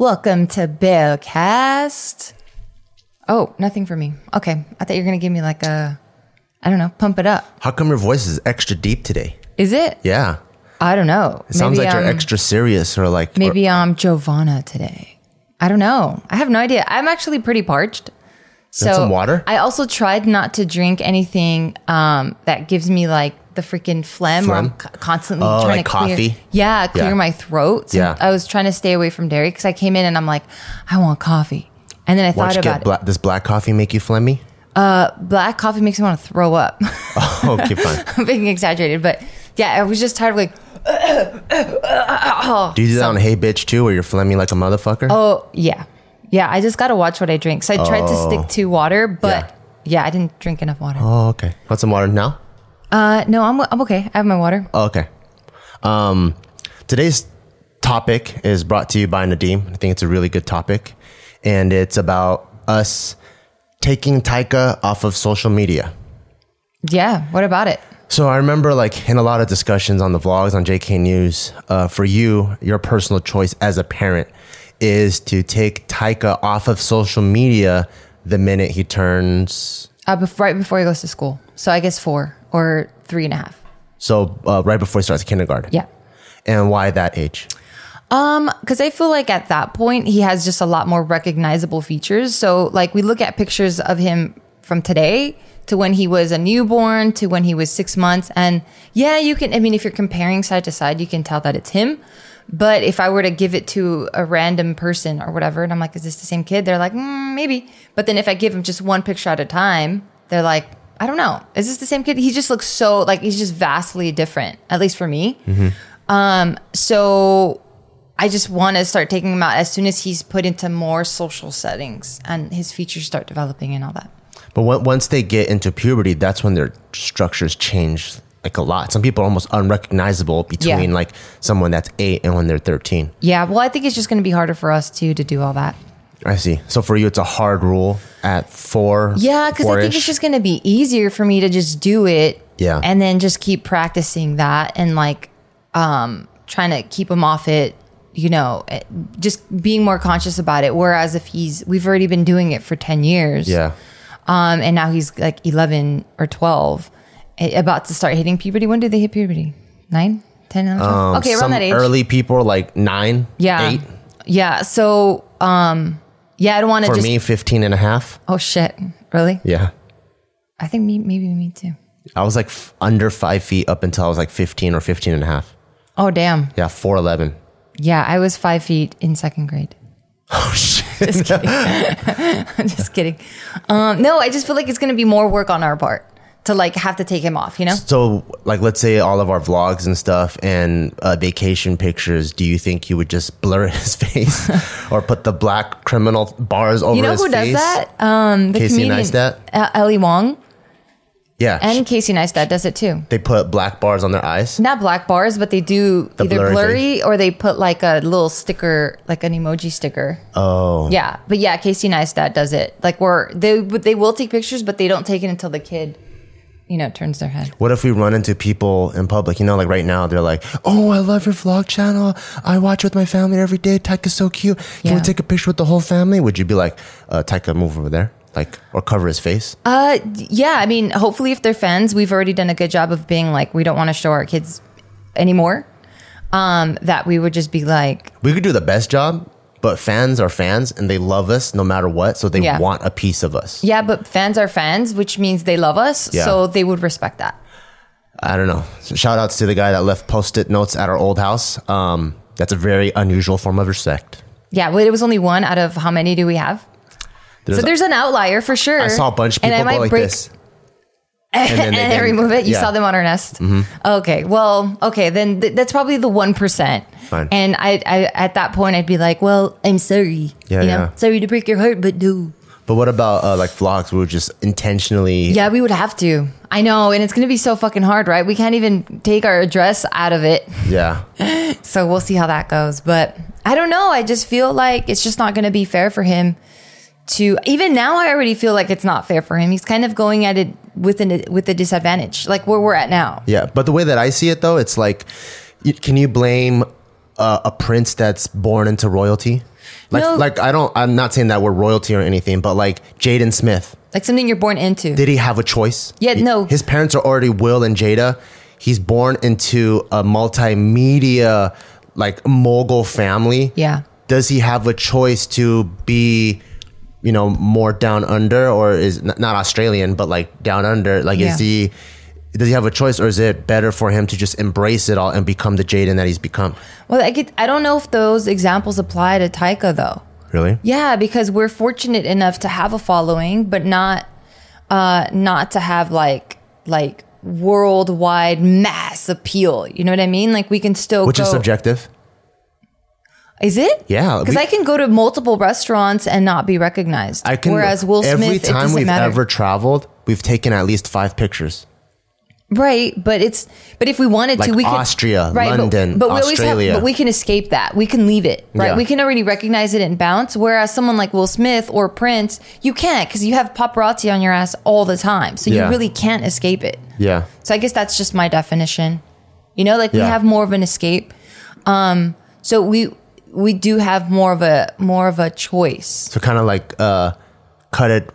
Welcome to Bellcast. Oh, nothing for me. Okay. I thought you were going to give me like a, I don't know, pump it up. How come your voice is extra deep today? Is it? Yeah. I don't know. It sounds Maybe like you're I'm- extra serious or like. or- Maybe I'm Giovanna today. I don't know. I have no idea. I'm actually pretty parched. So some water? I also tried not to drink anything um, that gives me like the freaking phlegm, where I'm constantly Oh, trying like to clear. coffee? Yeah, clear Yeah. my throat. So Yeah. I was trying to stay away from dairy because I came in and I'm like, I want coffee. And then I Why thought about get black, does black coffee make you phlegmy? it. Black coffee makes me want to throw up. Oh, okay, fine. I'm being exaggerated, but yeah, I was just tired of like, Do you do that on Hey Bitch too, where you're phlegmy like a motherfucker? Oh yeah, yeah. I just gotta watch what I drink. So I tried to stick oh. to water, but yeah, I didn't drink enough water. Oh, okay. Want some water now? Uh, no, I'm I'm okay. I have my water. Oh, okay. Um, today's topic is brought to you by Nadim. I think it's a really good topic, and it's about us taking Taika off of social media. Yeah. What about it? So I remember, like, in a lot of discussions on the vlogs on JK News, uh, for you, your personal choice as a parent is to take Taika off of social media the minute he turns. Uh, bef- right before he goes to school. So I guess four or three and a half. So uh, right before he starts kindergarten. Yeah. And why that age? Um, because I feel like at that point he has just a lot more recognizable features. So like we look at pictures of him from today to when he was a newborn to when he was six months, and yeah, you can. I mean, if you're comparing side to side, you can tell that it's him. But if I were to give it to a random person or whatever, and I'm like, is this the same kid? They're like, mm, maybe. But then if I give him just one picture at a time, they're like, I don't know. Is this the same kid? He just looks so like he's just vastly different, at least for me. Um, so I just want to start taking him out as soon as he's put into more social settings and his features start developing and all that. But on- once they get into puberty, that's when their structures change like a lot. Some people are almost unrecognizable between Yeah. like someone that's eight and when they're 13. Yeah, well, I think it's just going to be harder for us too to do all that. I see. So for you, it's a hard rule at four. Yeah, because I think it's just going to be easier for me to just do it. Yeah. And then just keep practicing that and like um, trying to keep him off it, you know, eh, just being more conscious about it. Whereas if he's, we've already been doing it for 10 years. Yeah. Um, and now he's like 11 or 12, eh, about to start hitting puberty. When do they hit puberty? Nine, 10, 11, Um, okay, around that age. Early people like nine, yeah. eight. Yeah. So, um, yeah, I don't want to For just. me, 15 and a half. Oh, shit. Really? Yeah. I think me, maybe me too. I was like f- under five feet up until I was like 15 or 15 and a half. Oh, damn. Yeah, 4'11. Yeah, I was five feet in second grade. Oh, shit. Just kidding. I'm just kidding. Um, no, I just feel like it's going to be more work on our part to like have to take him off, you know? So, like, let's say all of our vlogs and stuff and uh, vacation pictures, do you think you would just blur his face or put the black criminal bars over his face? You know who does that? Um, the Casey comedian Neistat? uh, Ali Wong Yeah. and Casey Neistat does it too. they put black bars on their eyes. Not black bars, but they do The either blurry blurry or they put like a little sticker, like an emoji sticker. Oh. Yeah, but yeah, Casey Neistat does it. Like where they they will take pictures, but they don't take it until the kid, you know, turns their head. What if we run into people in public? You know, like right now, they're like, "Oh, I love your vlog channel. I watch with my family every day. Taika's so cute. Can Yeah. we take a picture with the whole family?" Would you be like, uh, "Taika, move over there," like, or cover his face? Uh, yeah. I mean, hopefully, if they're fans, we've already done a good job of being like, we don't want to show our kids anymore. Um, that we would just be like, we could do the best job, but fans are fans and they love us no matter what, so they Yeah. want a piece of us. yeah, but fans are fans, which means they love us, Yeah. so they would respect that. I don't know. So shout outs to the guy that left post-it notes at our old house. Um, that's a very unusual form of respect. Yeah, but it was only one out of how many do we have? so there's an outlier for sure. I saw a bunch of people And I go might like break- this. And, then they then didn't. remove it. You Yeah. Mm-hmm. saw them on our nest. Okay, well, okay, then th- that's probably the one percent. And I, I, at that point, I'd be like, "Well, I'm sorry. Yeah, you know, yeah. sorry to break your heart, but no." But what about uh, like vlogs? We would just intentionally. Yeah, we would have to. I know, and it's gonna be so fucking hard, right? We can't even take our address out of it, Yeah. so we'll see how that goes. But I don't know. I just feel like it's just not gonna be fair for him to. Even now, I already feel like it's not fair for him. He's kind of going at it with an with a disadvantage, like where we're at now. Yeah, but the way that I see it, though, it's like, can you blame uh, a prince that's born into royalty? Like, No. like I don't. I'm not saying that we're royalty or anything, but like Jaden Smith, Like something you're born into. did he have a choice? Yeah, no. His parents are already Will and Jada. He's born into a multimedia like mogul family. Yeah. Does he have a choice to be, you know, more down under, or is not Australian, but like down under? Like, Yeah. is he? Does he have a choice, or is it better for him to just embrace it all and become the Jaden that he's become? Well, I get, I don't know if those examples apply to Taika though. Really? Yeah, because we're fortunate enough to have a following, but not uh not to have like like worldwide mass appeal. You know what I mean? Like we can still Which go, is subjective. Is it? Yeah, Because I can go to multiple restaurants and not be recognized. I can. Whereas Will Smith, every time we've matter. ever traveled, we've taken at least five pictures. Right, but it's but if we wanted Like to, we could Austria, right, but- London, but, we always have, but we can escape that. We can leave it. Right, Yeah. we can already recognize it and bounce. Whereas someone like Will Smith or Prince, you can't because you have paparazzi on your ass all the time, so Yeah. you really can't escape it. Yeah. So I guess that's just my definition. You know, like we have more of an escape. Um, so we we do have more of a more of a choice. So kind of like uh, cut it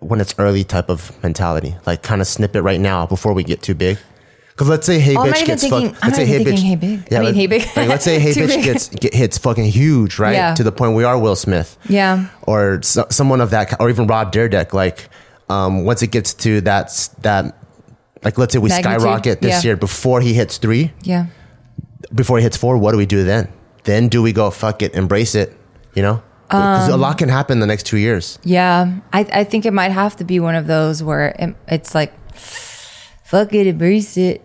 when it's early type of mentality. Like kind of snip it right now before we get too big. Because let's say Hey Oh, Bitch gets thinking- fuck- Let's say Hey Bitch. Hey Big. I mean, Hey Big. Like let's say Hey Bitch big. gets get, hits fucking huge, right? Yeah. To the point we are Will Smith. Yeah. Or so, someone of that, or even Rob Dyrdek. Like um, once it gets to that that. Like let's say we Magnitude, skyrocket this yeah. year before he hits three, Yeah. before he hits four, what do we do then? Then do we go fuck it, embrace it? You know, because Um, a lot can happen in the next two years. Yeah, I, I think it might have to be one of those where it, it's like, fuck it, embrace it,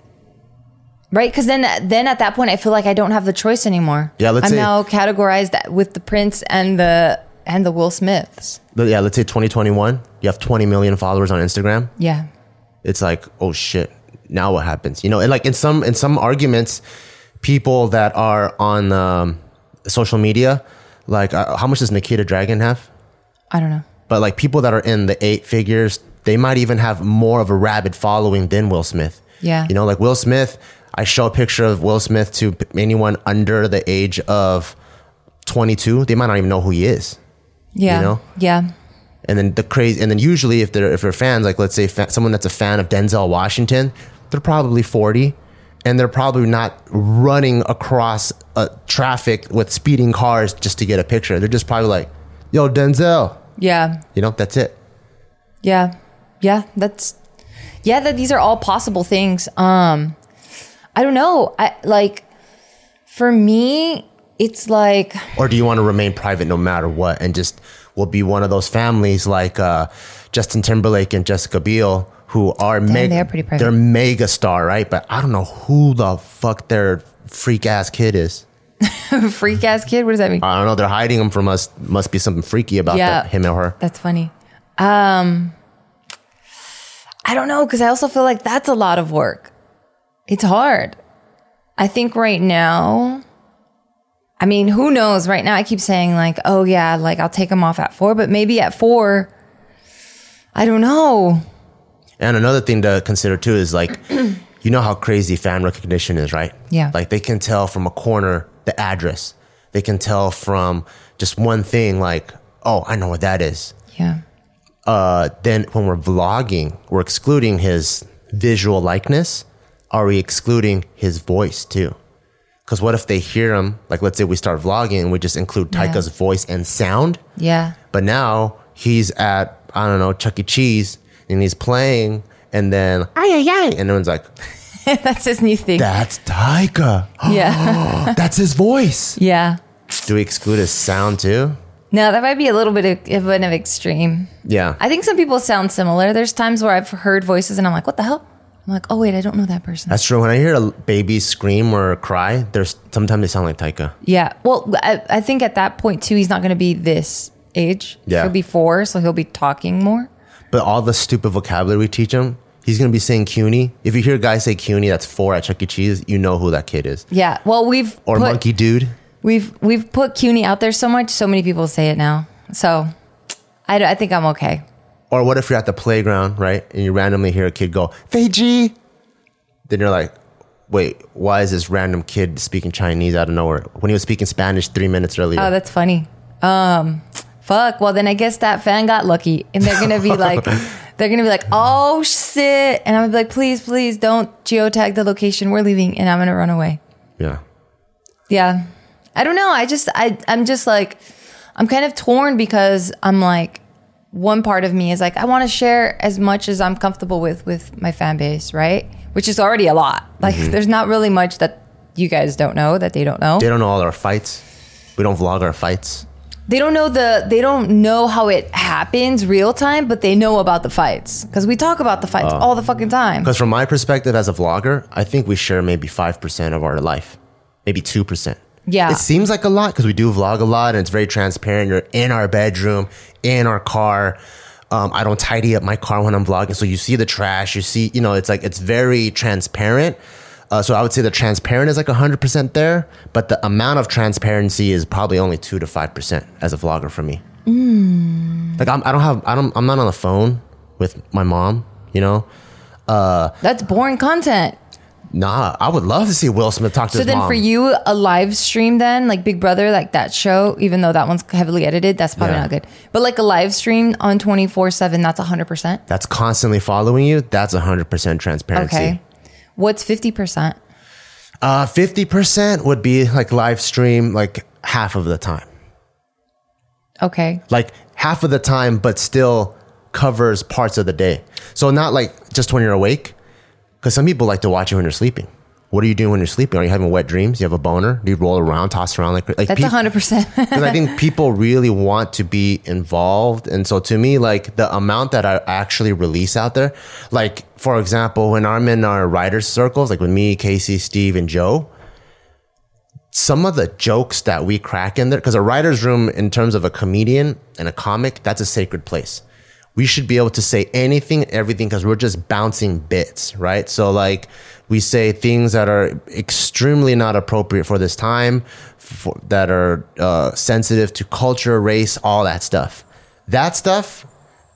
right? Because then, then at that point, I feel like I don't have the choice anymore. Yeah, let's I'm say- now categorized with the Prince and the and the Will Smiths. Yeah, let's say 2021, you have 20 million followers on Instagram. Yeah, It's like, oh shit, now what happens? You know, and like in some in some arguments, people that are on um, social media, like uh, how much does Nikita Dragun have? I don't know. But like people that are in the eight figures, they might even have more of a rabid following than Will Smith. Yeah. You know, like Will Smith, I show a picture of Will Smith to anyone under the age of 22, they might not even know who he is. Yeah, You know? yeah, And then the crazy, and then usually if they're if they're fans, like let's say fa- someone that's a fan of Denzel Washington, they're probably forty, and they're probably not running across uh, traffic with speeding cars just to get a picture. They're just probably like, "Yo, Denzel," yeah, you know, that's it. yeah, yeah. That's yeah. That these are all possible things. Um, I don't know. I like for me, it's like Or do you want to remain private no matter what, and just will be one of those families like uh, Justin Timberlake and Jessica Biel, who are mega, they are pretty they're mega star, right? But I don't know who the fuck their freak ass kid is. freak ass kid. What does that mean? I don't know. They're hiding him from us. Must be something freaky about Yeah. that, him or her. That's funny. Um, I don't know because I also feel like that's a lot of work. It's hard. I think right now, I mean, who knows? Right now, I keep saying like, oh yeah, like I'll take them off at four, but maybe at four, I don't know. And another thing to consider too is like, you know how crazy fan recognition is, right? Yeah. Like they can tell from a corner the address. They can tell from just one thing, like, oh, I know what that is. Yeah, Uh, then when we're vlogging, we're excluding his visual likeness. Are we excluding his voice too? Because what if they hear him? Like, let's say we start vlogging and we just include Yeah. Taika's voice and sound. yeah, But now he's at I don't know Chuck E. Cheese and he's playing, and then ay ay ay, and everyone's like, that's his new thing. "That's Taika. Yeah, That's his voice." yeah. Do we exclude his sound too? No, that might be a little bit of, of an extreme. Yeah, I think some people sound similar. There's times where I've heard voices and I'm like, what the hell? I'm like, oh wait, I don't know that person. that's true. When I hear a baby scream or cry, there's sometimes they sound like Taika. Yeah. Well, I, I think at that point too, he's not going to be this age. Yeah. He'll be four, so he'll be talking more. But all the stupid vocabulary we teach him, he's gonna be saying CUNY. If you hear a guy say CUNY, that's four at Chuck E. Cheese. You know who that kid is. Yeah. Well, we've Or put, Monkey Dude. We've we've put CUNY out there so much, so many people say it now. So I, I think I'm okay. Or what if you're at the playground, right? And you randomly hear a kid go, Feiji. Then you're like, wait, why is this random kid speaking Chinese out of nowhere when he was speaking Spanish three minutes earlier? Oh, that's funny. Um, Fuck. Well, then I guess that fan got lucky, and they're gonna be like, they're gonna be like, oh shit, and I'm gonna be like, please, please don't geotag the location. We're leaving, and I'm gonna run away. Yeah. Yeah. I don't know. I just I I'm just like I'm kind of torn because I'm like one part of me is like I want to share as much as I'm comfortable with with my fan base, right? Which is already a lot. Like mm-hmm. there's not really much that you guys don't know that they don't know. They don't know all our fights. We don't vlog our fights. They don't know the they don't know how it happens real time, but they know about the fights cuz we talk about the fights all the fucking time. Because from my perspective as a vlogger, I think we share maybe 5% of our life, maybe 2%. Yeah. It seems like a lot because we do vlog a lot and it's very transparent. You're in our bedroom, in our car. Um, I don't tidy up my car when I'm vlogging. So you see the trash, you see, you know, it's like, it's very transparent. Uh, so I would say the transparent is like 100% there, but the amount of transparency is probably only 2 to 5% as a vlogger for me. Like I'm, I don't have, I don't, I'm not on the phone with my mom, you know? That's boring content. Nah, I would love to see Will Smith talk to So then mom. for you, a live stream then, like Big Brother, like that show, even though that one's heavily edited, that's probably Yeah. not good. But like a live stream on 24 7, that's 100%. that's constantly following you, that's 100% transparency. Okay. What's 50%? Uh, 50% would be like live stream, like half of the time. Okay. Like half of the time, but still covers parts of the day. So not like just when you're awake, because some people like to watch you when you're sleeping. What are you doing when you're sleeping? Are you having wet dreams? You have a boner? Do you roll around, toss around like like That's 100%. because I think people really want to be involved. And so to me, like the amount that I actually release out there, like for example, when I'm in our writers circles, like with me, Casey, Steve, and Joe, some of the jokes that we crack in there, because a writer's room in terms of a comedian and a comic, that's a sacred place. We should be able to say anything, everything, because we're just bouncing bits, right? So like we say things that are extremely not appropriate for this time, for, that are uh, sensitive to culture, race, all that stuff. That stuff,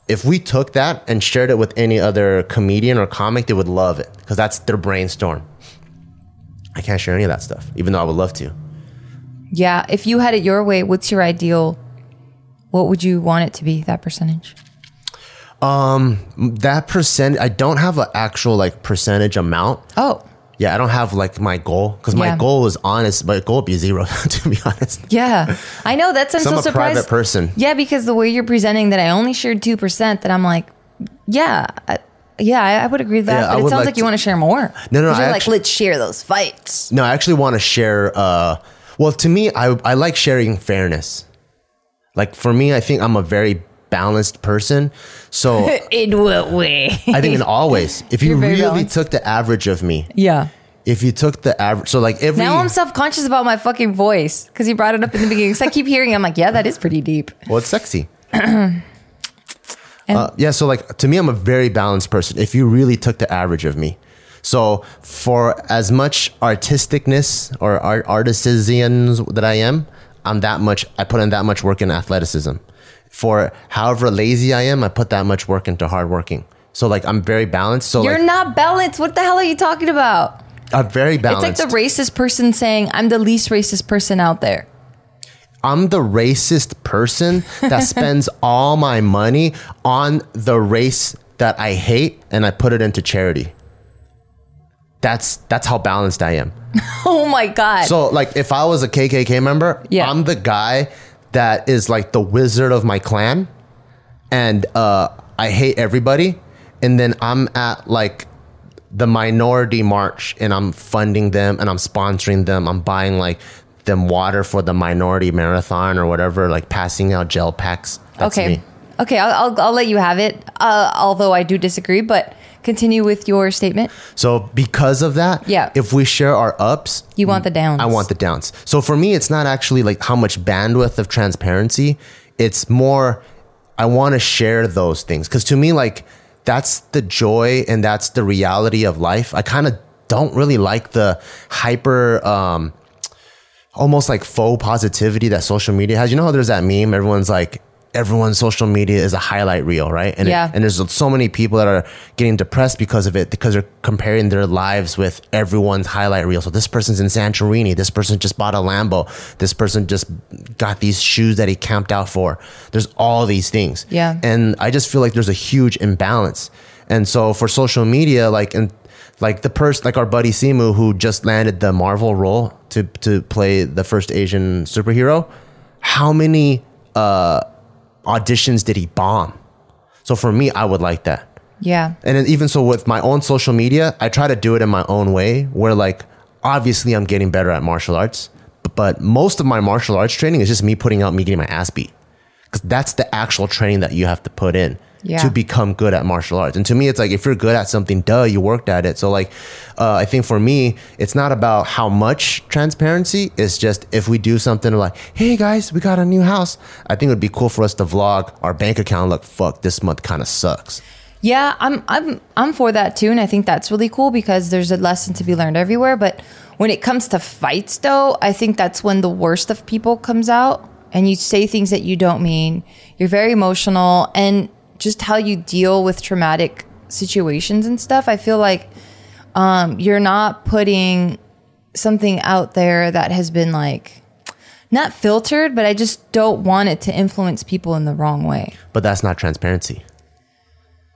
if we took that and shared it with any other comedian or comic, they would love it because that's their brainstorm. I can't share any of that stuff, even though I would love to. yeah. If you had it your way, what's your ideal? What would you want it to be, that percentage? That percent, I don't have an actual like percentage amount. Oh, Yeah, I don't have like my goal because Yeah. my goal is honest. My goal would be zero, to be honest. yeah. I know. That's, I'm So so I'm a surprised. private person. Yeah, because the way you're presenting that I only shared 2%, that I'm like, yeah. I, yeah, I, I would agree with that. Yeah, I but it would sounds like like, you to- want to share more. No, no, You're I like, actu- let's share those fights. No, I actually want to share. Uh, well, to me, I I like sharing fairness. Like for me, I think I'm a very balanced person. So In what way? I think in all ways, if you really balanced. took the average of me, yeah. if you took the average, so like every Now I'm self conscious about my fucking voice because you brought it up in the beginning. Because I keep hearing, it, I'm like, yeah, that is pretty deep. Well, it's sexy. Uh, yeah, so like to me, I'm a very balanced person. If you really took the average of me, so for as much artisticness or art artisans that I am, I'm that much. I put in that much work in athleticism. For however lazy I am, I put that much work into hard working. So like I'm very balanced. So You're like not balanced. What the hell are you talking about? I'm very balanced. It's like the racist person saying, I'm the least racist person out there. I'm the racist person that spends all my money on the race that I hate and I put it into charity. That's that's how balanced I am. Oh my God. So like if I was a KKK member, Yeah. I'm the guy that is like the wizard of my clan and uh I hate everybody and then I'm at like the minority march and I'm funding them and I'm sponsoring them. I'm buying like them water for the minority marathon or whatever, like passing out gel packs. That's okay. me. Okay, I'll, I'll, I'll let you have it. Uh, although I do disagree, but continue with your statement. So because of that, Yeah. if we share our ups, You want the downs. I want the downs. So for me, it's not actually like how much bandwidth of transparency. It's more, I want to share those things. Cause to me, like that's the joy and that's the reality of life. I kind of don't really like the hyper, um, almost like faux positivity that social media has. You know how there's that meme? Everyone's like, everyone's social media is a highlight reel, right? And Yeah. it, and there's so many people that are getting depressed because of it because they're comparing their lives with everyone's highlight reel. So this person's in Santorini, this person just bought a Lambo, this person just got these shoes that he camped out for. There's all these things. Yeah. And I just feel like there's a huge imbalance. And so for social media, like and like the person like our buddy Simu who just landed the Marvel role to to play the first Asian superhero, how many uh auditions did he bomb? So for me, I would like that. Yeah. And then even so with my own social media, I try to do it in my own way where like obviously I'm getting better at martial arts, but, but most of my martial arts training is just me putting out me getting my ass beat. Cuz that's the actual training that you have to put in Yeah. to become good at martial arts. And to me it's like if you're good at something, duh, you worked at it. So like uh, I think for me, it's not about how much transparency, it's just if we do something like, "Hey guys, we got a new house." I think it would be cool for us to vlog our bank account look, fuck, this month kind of sucks. Yeah, I'm I'm I'm for that too, and I think that's really cool because there's a lesson to be learned everywhere. But when it comes to fights, though, I think that's when the worst of people comes out, and you say things that you don't mean. You're very emotional, and just how you deal with traumatic situations and stuff. I feel like um, you're not putting something out there that has been like not filtered, but I just don't want it to influence people in the wrong way. but that's not transparency.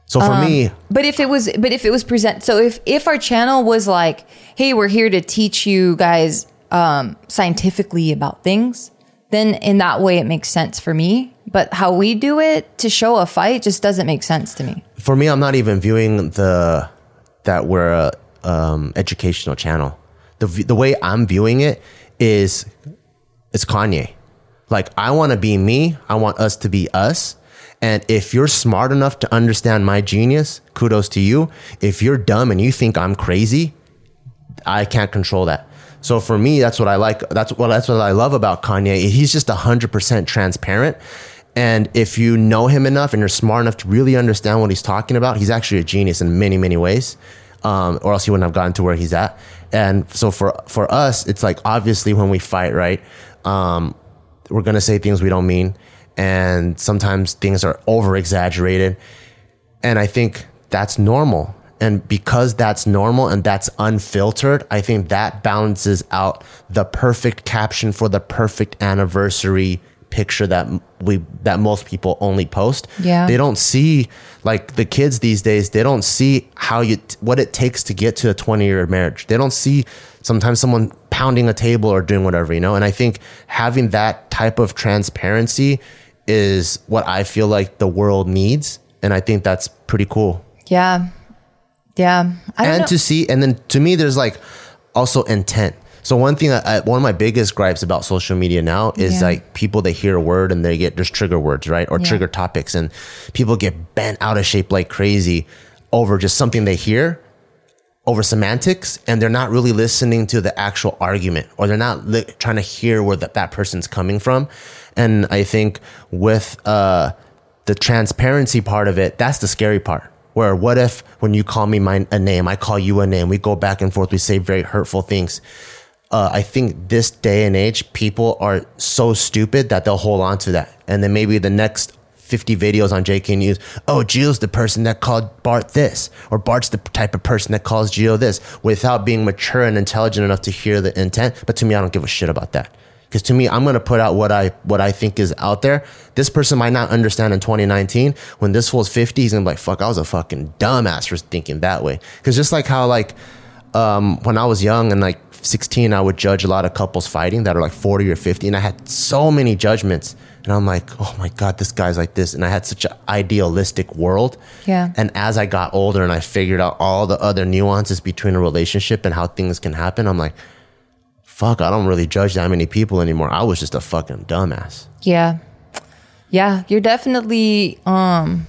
So for Um, me, But if it was, but if it was present, so if if our channel was like, hey, we're here to teach you guys um, scientifically about things, then in that way it makes sense for me. But how we do it to show a fight just doesn't make sense to me. for me, I'm not even viewing the that we're a um, educational channel. The the way I'm viewing it is it's Kanye. Like I want to be me. I want us to be us. And if you're smart enough to understand my genius, kudos to you. If you're dumb and you think I'm crazy, I can't control that. So for me, that's what I like. That's what that's what I love about Kanye. He's just hundred percent transparent. And if you know him enough and you're smart enough to really understand what he's talking about, he's actually a genius in many, many ways. Um, or else he wouldn't have gotten to where he's at. And so for for us, it's like obviously when we fight, right? Um, we're gonna say things we don't mean, and sometimes things are over exaggerated. And I think that's normal. And because that's normal and that's unfiltered, I think that balances out the perfect caption for the perfect anniversary picture that we that most people only post. Yeah. They don't see like the kids these days, they don't see how you what it takes to get to a 20 year marriage. They don't see sometimes someone pounding a table or doing whatever, you know? And I think having that type of transparency is what I feel like the world needs. And I think that's pretty cool. Yeah, yeah. And know. to see, and then to me, there's like also intent. So one thing, I, one of my biggest gripes about social media now is Yeah. like people they hear a word and they get there's trigger words, right, or Yeah. trigger topics, and people get bent out of shape like crazy over just something they hear over semantics and they're not really listening to the actual argument or they're not li- trying to hear where that, that person's coming from and i think with uh, the transparency part of it that's the scary part where what if when you call me my, a name i call you a name we go back and forth we say very hurtful things uh, I think this day and age, people are so stupid that they'll hold on to that. And then maybe the next 50 videos on JK News, oh, Gio's the person that called Bart this, or Bart's the type of person that calls Gio this, without being mature and intelligent enough to hear the intent. But to me, I don't give a shit about that. Because to me, I'm gonna put out what I what I think is out there. This person might not understand in 2019. When this fool's 50, he's gonna be like, "Fuck, I was a fucking dumbass for thinking that way." Because just like how like um, when I was young and like 16, I would judge a lot of couples fighting that are like 40 or 50, and I had so many judgments. And I'm like, oh my God, this guy's like this. And I had such an idealistic world. Yeah. And as I got older and I figured out all the other nuances between a relationship and how things can happen, I'm like, fuck, I don't really judge that many people anymore. I was just a fucking dumbass. Yeah. Yeah, you're definitely um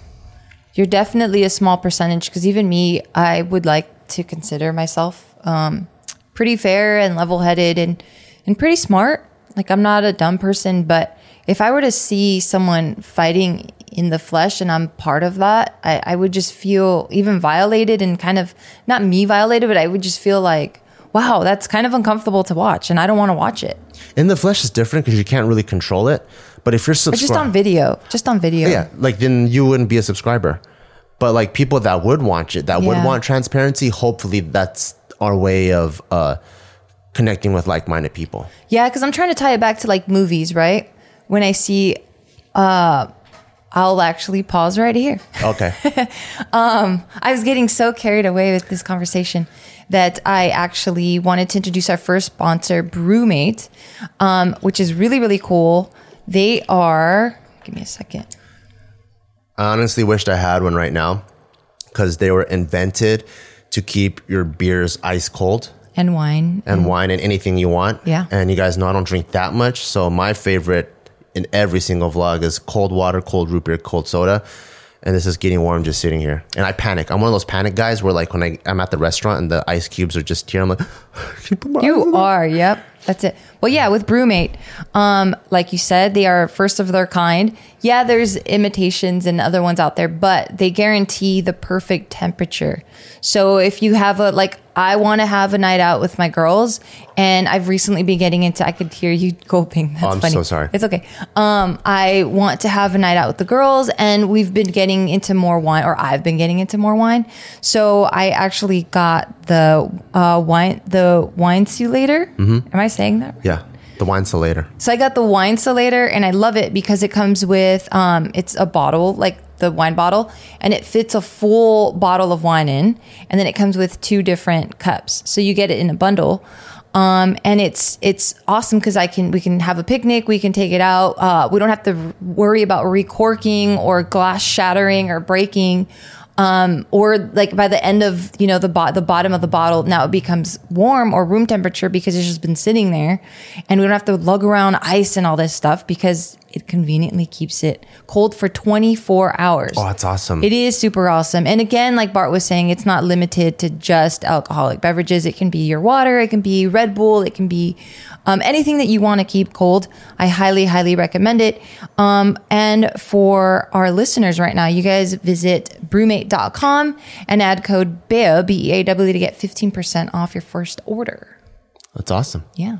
you're definitely a small percentage cuz even me I would like to consider myself um pretty fair and level-headed and and pretty smart. Like I'm not a dumb person, but if I were to see someone fighting in the flesh and I'm part of that, I, I would just feel even violated and kind of not me violated, but I would just feel like, wow, that's kind of uncomfortable to watch, and I don't want to watch it. In the flesh is different because you can't really control it. But if you're But just on video, just on video. yeah, like then you wouldn't be a subscriber. But like people that would watch it, that would want transparency, hopefully that's our way of uh, connecting with like-minded people. Yeah, because I'm trying to tie it back to like movies, right? When I see, uh, I'll actually pause right here. Okay. I was getting so carried away with this conversation that I actually wanted to introduce our first sponsor, BrüMate, um, which is really, really cool. They are, give me a second. I honestly wished I had one right now because they were invented to keep your beers ice cold And wine. and wine and anything you want. Yeah. And you guys know I don't drink that much. So my favorite in every single vlog is cold water, cold root beer, cold soda. And this is getting warm just sitting here. And I panic. I'm one of those panic guys where like when I, I'm at the restaurant and the ice cubes are just here, I'm like, you put my ice in You there?" are, yep. That's it. Well, yeah, with BrüMate, um, like you said, they are first of their kind. Yeah, there's imitations and other ones out there, but they guarantee the perfect temperature. So if you have a like, I want to have a night out with my girls, and I've recently been getting into. I could hear you gulping. That's Oh, I'm funny. so sorry. It's okay. Um, I want to have a night out with the girls, and we've been getting into more wine, or I've been getting into more wine. So I actually got the uh, wine, the wine later. Mm-hmm. Am I saying that? right? Yeah. The wine later. So I got the wine later, and I love it because it comes with um, it's a bottle like the wine bottle, and it fits a full bottle of wine in, and then it comes with two different cups, so you get it in a bundle. Um, and it's it's awesome because I can we can have a picnic, we can take it out. Uh, we don't have to worry about recorking or glass shattering or breaking um, or like by the end of you know the bo- the bottom of the bottle now it becomes warm or room temperature because it's just been sitting there, and we don't have to lug around ice and all this stuff because it conveniently keeps it cold for 24 hours. Oh, that's awesome. It is super awesome. And again, like Bart was saying, it's not limited to just alcoholic beverages. It can be your water, it can be Red Bull, it can be um, anything that you want to keep cold. I highly, highly recommend it. Um, and for our listeners right now, you guys visit brumate.com and add code BEAW, B E A W, to get 15% off your first order. That's awesome. Yeah.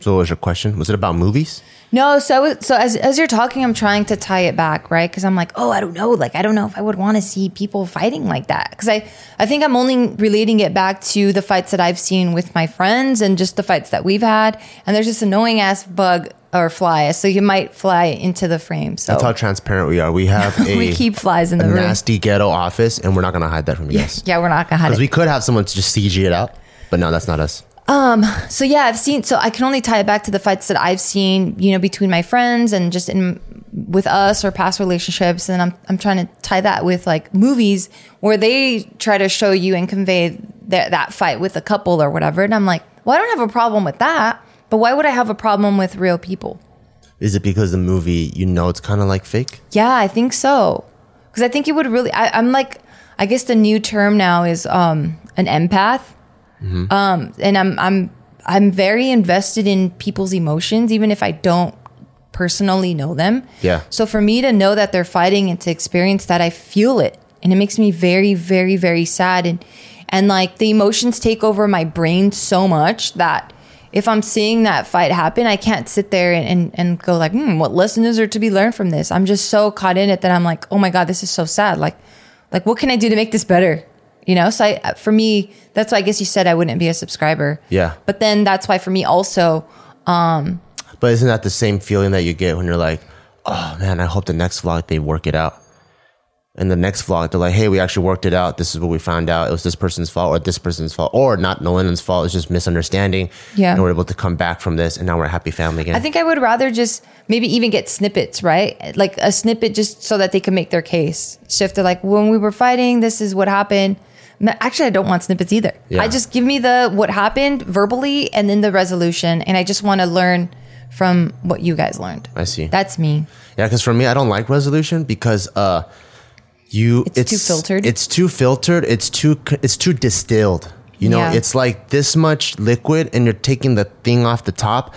So what was your question? Was it about movies? No, so so as as you're talking, I'm trying to tie it back, right? Because I'm like, oh, I don't know, like I don't know if I would want to see people fighting like that. Because I I think I'm only relating it back to the fights that I've seen with my friends and just the fights that we've had. And there's this annoying ass bug or fly, so you might fly into the frame. So That's how transparent we are. We have a, we keep flies in the room. nasty ghetto office, and we're not going to hide that from you guys. Yeah, we're not gonna hide it. Because we could have someone to just CG it out, but no, that's not us. So yeah, I've seen. So I can only tie it back to the fights that I've seen, you know, between my friends and just in with us or past relationships. And I'm I'm trying to tie that with like movies where they try to show you and convey that that fight with a couple or whatever. And I'm like, well, I don't have a problem with that, but why would I have a problem with real people? Is it because the movie, you know, it's kind of like fake? Yeah, I think so. Because I think it would really. I, I'm like, I guess the new term now is um, an empath. Um, and I'm I'm I'm very invested in people's emotions, even if I don't personally know them. Yeah. So for me to know that they're fighting and to experience that, I feel it, and it makes me very, very, very sad. And and like the emotions take over my brain so much that if I'm seeing that fight happen, I can't sit there and, and, and go like, hmm, what lesson is there to be learned from this? I'm just so caught in it that I'm like, oh my God, this is so sad. Like, like what can I do to make this better? You know? So I, for me, that's why I guess you said I wouldn't be a subscriber. Yeah. But then that's why for me also, Um, But isn't that the same feeling that you get when you're like, oh man, I hope the next vlog they work it out? And the next vlog, they're like, hey, we actually worked it out. This is what we found out. It was this person's fault or this person's fault or not Nolan's fault. It's just misunderstanding. Yeah. And we're able to come back from this and now we're a happy family again. I think I would rather just maybe even get snippets, right? Like a snippet just so that they can make their case. So if they're like, when we were fighting, this is what happened. No, Actually, I don't want snippets either. Yeah. I just give me the what happened verbally and then the resolution. And I just want to learn from what you guys learned. I see. That's me. Yeah, because for me, I don't like resolution because uh, you It's too filtered? It's too filtered. It's too it's too distilled. You know, Yeah. it's like this much liquid, and you're taking the thing off the top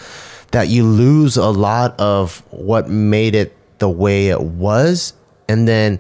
that you lose a lot of what made it the way it was, and then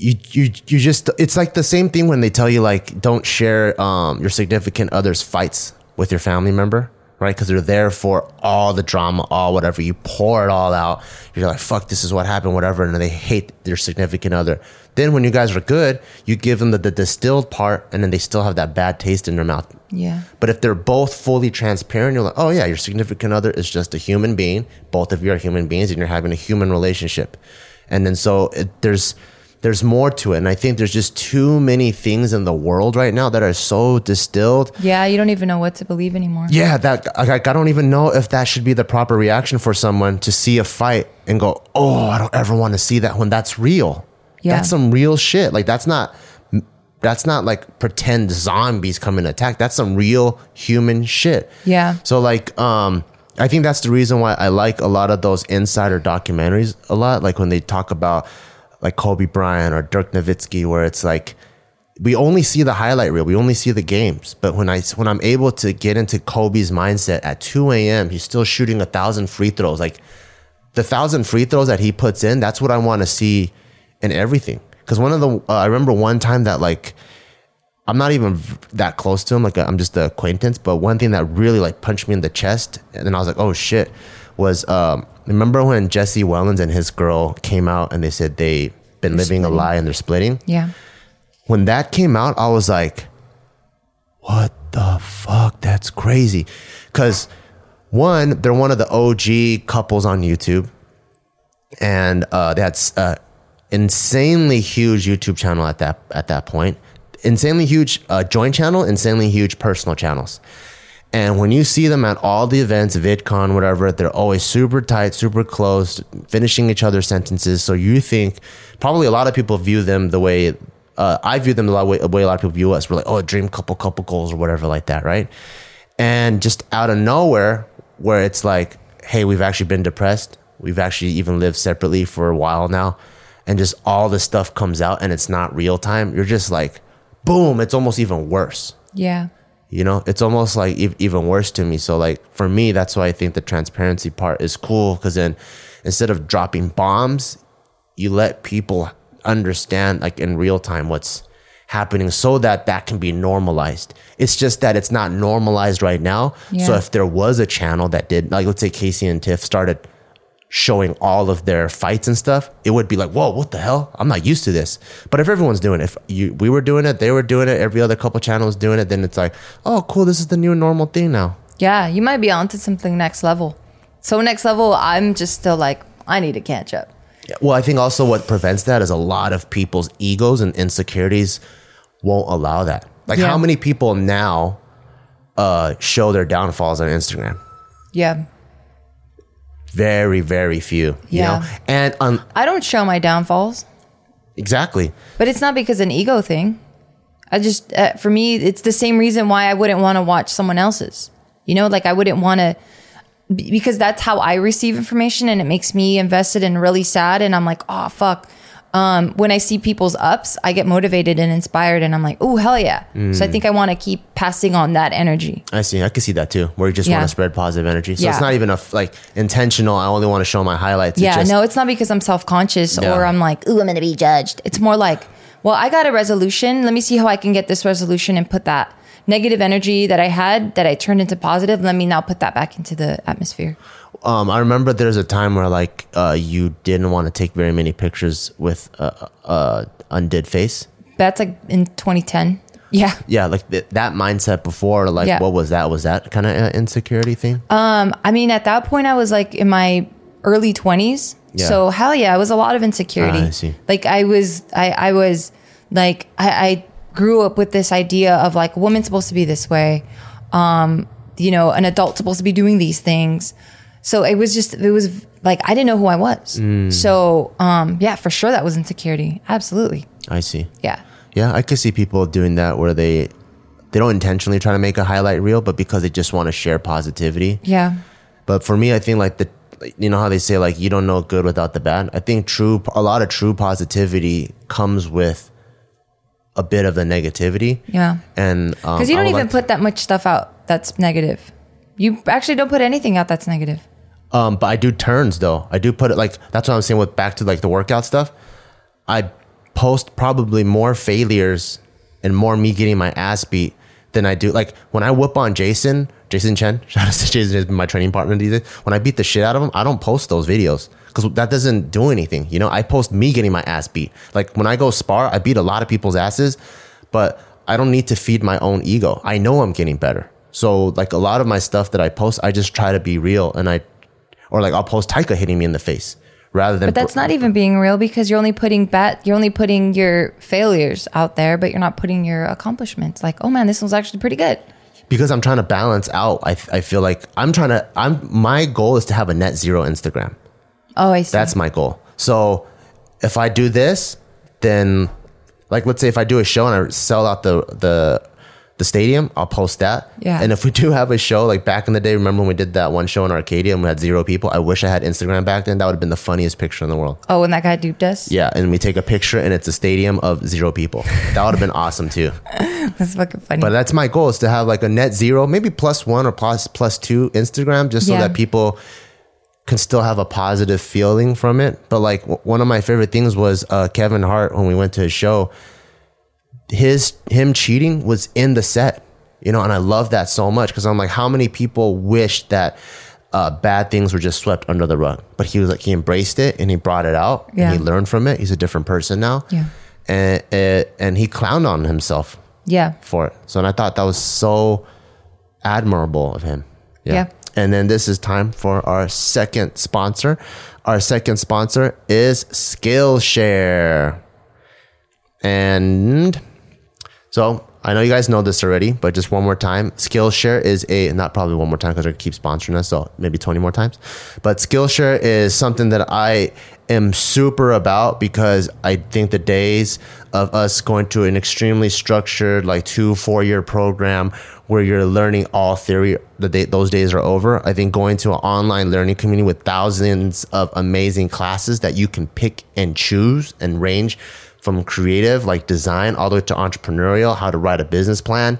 you you you just it's like the same thing when they tell you like don't share um your significant other's fights with your family member right because they're there for all the drama all whatever you pour it all out you're like fuck this is what happened whatever and they hate their significant other then when you guys are good you give them the, the distilled part and then they still have that bad taste in their mouth Yeah. but if they're both fully transparent, you're like, oh yeah, your significant other is just a human being. Both of you are human beings, and you're having a human relationship. And then so it, there's there's more to it, and I think there's just too many things in the world right now that are so distilled. Yeah, you don't even know what to believe anymore. Yeah, that like, I don't even know if that should be the proper reaction for someone to see a fight and go, oh, I don't ever want to see that when that's real. Yeah. That's some real shit. Like that's not that's not like pretend zombies come and attack. That's some real human shit. Yeah. So like um I think that's the reason why I like a lot of those insider documentaries a lot. Like when they talk about like Kobe Bryant or Dirk Nowitzki, where it's like we only see the highlight reel, we only see the games. But when I when I'm able to get into Kobe's mindset at 2 a.m., he's still shooting a thousand free throws. Like the thousand free throws that he puts in, that's what I want to see in everything. Because one of the uh, I remember one time that like I'm not even that close to him. Like I'm just an acquaintance. But one thing that really like punched me in the chest, and then I was like, oh shit, was um, remember when Jesse Wellens and his girl came out and they said they've been living a lie and they're splitting. Yeah. When that came out, I was like, what the fuck? That's crazy. Because one, they're one of the OG couples on YouTube, and uh, that's uh, insanely huge YouTube channel at that at that point. Insanely huge uh, joint channel, insanely huge personal channels. And when you see them at all the events, VidCon, whatever, they're always super tight, super close, finishing each other's sentences. So you think probably a lot of people view them the way uh, I view them the way, the way a lot of people view us. We're like, oh, dream couple, couple goals or whatever like that, right? And just out of nowhere, where it's like, hey, we've actually been depressed. We've actually even lived separately for a while now. And just all this stuff comes out and it's not real time. You're just like, boom, it's almost even worse Yeah. You know? It's almost like ev- even worse to me. So like for me that's why i think the transparency part is cool because then instead of dropping bombs you let people understand like in real time what's happening so that that can be normalized. It's just that it's not normalized right now. So if there was a channel that did like let's say casey and tiff started showing all of their fights and stuff, it would be like, whoa, what the hell? I'm not used to this. But if everyone's doing it, if you we were doing it, they were doing it, every other couple channels doing it, then it's like, oh, cool, this is the new normal thing now. Yeah. You might be onto something next level. So next level, I'm just still like, I need to catch up. Yeah, Well, I think also what prevents that is a lot of people's egos and insecurities won't allow that. Like, Yeah. how many people now uh, show their downfalls on Instagram? Yeah. Very, very few. You Yeah. know? And um, I don't show my downfalls, exactly. but it's not because an ego thing. I just, uh, for me, it's the same reason why I wouldn't want to watch someone else's. You know, like I wouldn't want to, because that's how I receive information and it makes me invested and really sad. And I'm like, oh, fuck. Um, when I see people's ups, I get motivated and inspired and I'm like, oh, hell yeah. So I think I want to keep passing on that energy. I see. I can see that too, where you just Yeah. want to spread positive energy. So Yeah. it's not even a f- like intentional. I only want to show my highlights. Yeah, just, no, it's not because I'm self conscious No. or I'm like, ooh, I'm gonna be judged. It's more like, well, I got a resolution. Let me see how I can get this resolution and put that negative energy that I had that I turned into positive. Let me now put that back into the atmosphere. Um, I remember there's a time where like uh, you didn't want to take very many pictures with uh, uh, undid face. That's like in 2010. Yeah. Yeah, like th- that mindset before. Like, Yeah. what was that? Was that kind of an insecurity thing? I mean, at that point, I was like in my early 20s. Yeah. So hell yeah, it was a lot of insecurity. Ah, I see. Like I was, I, I was like, I, I grew up with this idea of like a woman's supposed to be this way. Um, you know, an adult's supposed to be doing these things. So it was just, it was like, I didn't know who I was. Mm. So, um, yeah, for sure that was insecurity. Absolutely. I see. Yeah. Yeah, I could see people doing that where they they don't intentionally try to make a highlight reel, but because they just want to share positivity. Yeah. But for me, I think like the you know how they say like you don't know good without the bad. I think true a lot of true positivity comes with a bit of the negativity. Yeah. And um, Because you don't even like- put that much stuff out that's negative. You actually don't put anything out that's negative. Um, but I do turns though. I do put it like that's what I'm saying with back to like the workout stuff. I post probably more failures and more me getting my ass beat than I do. Like when I whip on Jason, Jason Chen, shout out to Jason, has been my training partner these days. When I beat the shit out of him, I don't post those videos because that doesn't do anything. You know, I post me getting my ass beat. Like when I go spar, I beat a lot of people's asses, but I don't need to feed my own ego. I know I'm getting better. So like a lot of my stuff that I post, I just try to be real and I, or like I'll post Taika hitting me in the face rather than. But that's not even being real because you're only putting bat you're only putting your failures out there, but you're not putting your accomplishments. Like, oh man, this one's actually pretty good. because I'm trying to balance out. I, I feel like I'm trying to, I'm, my goal is to have a net zero Instagram. Oh, I see. That's my goal. So if I do this, then like let's say if I do a show and I sell out the the the stadium, I'll post that. Yeah. And if we do have a show like back in the day, remember when we did that one show in Arcadia and we had zero people? I wish I had Instagram back then. That would have been the funniest picture in the world. oh, when that guy duped us. Yeah, and we take a picture and it's a stadium of zero people. That would have been awesome too. That's fucking funny. But that's my goal is to have like a net zero, maybe plus one or plus plus two Instagram, just so Yeah. that people can still have a positive feeling from it. But like w- one of my favorite things was uh, Kevin Hart when we went to his show. His him cheating was in the set, you know, and I love that so much because I'm like, how many people wish that uh, bad things were just swept under the rug? But he was like, he embraced it and he brought it out Yeah. and he learned from it. He's a different person now, Yeah. and and, and he clowned on himself yeah. for it. So, and I thought that was so admirable of him. Yeah. And then this is time for our second sponsor. Our second sponsor is Skillshare. And so I know you guys know this already, but just one more time. Skillshare is a, not probably one more time because they keep sponsoring us, so maybe 20 more times. But Skillshare is something that I am super about because I think the days of us going to an extremely structured, like two, four year program where you're learning all theory, the day, those days are over. I think going to an online learning community with thousands of amazing classes that you can pick and choose and range from creative like design all the way to entrepreneurial how to write a business plan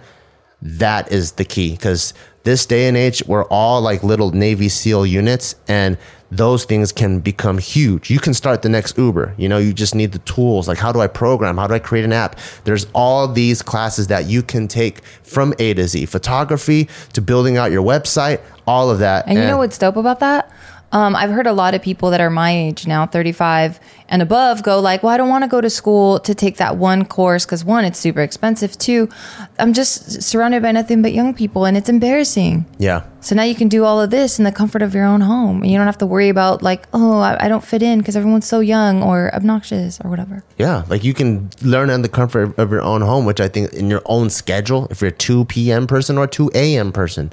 that is the key. Because this day and age we're all like little navy seal units and those things can become huge. You can start the next uber you know you just need the tools like how do i program? How do i create an app? There's all these classes that you can take from a to z photography to building out your website all of that. And you know what's dope about that? Um, I've heard a lot of people that are my age now, 35 and above, go like, "Well, I don't want to go to school to take that one course because one, it's super expensive. Two, I'm just surrounded by nothing but young people, and it's embarrassing." yeah So now you can do all of this in the comfort of your own home. And you don't have to worry about like, "Oh, I, I don't fit in because everyone's so young or obnoxious or whatever." Yeah, like you can learn in the comfort of your own home, which I think in your own schedule, if you're a 2 p.m. person or 2 a.m. person,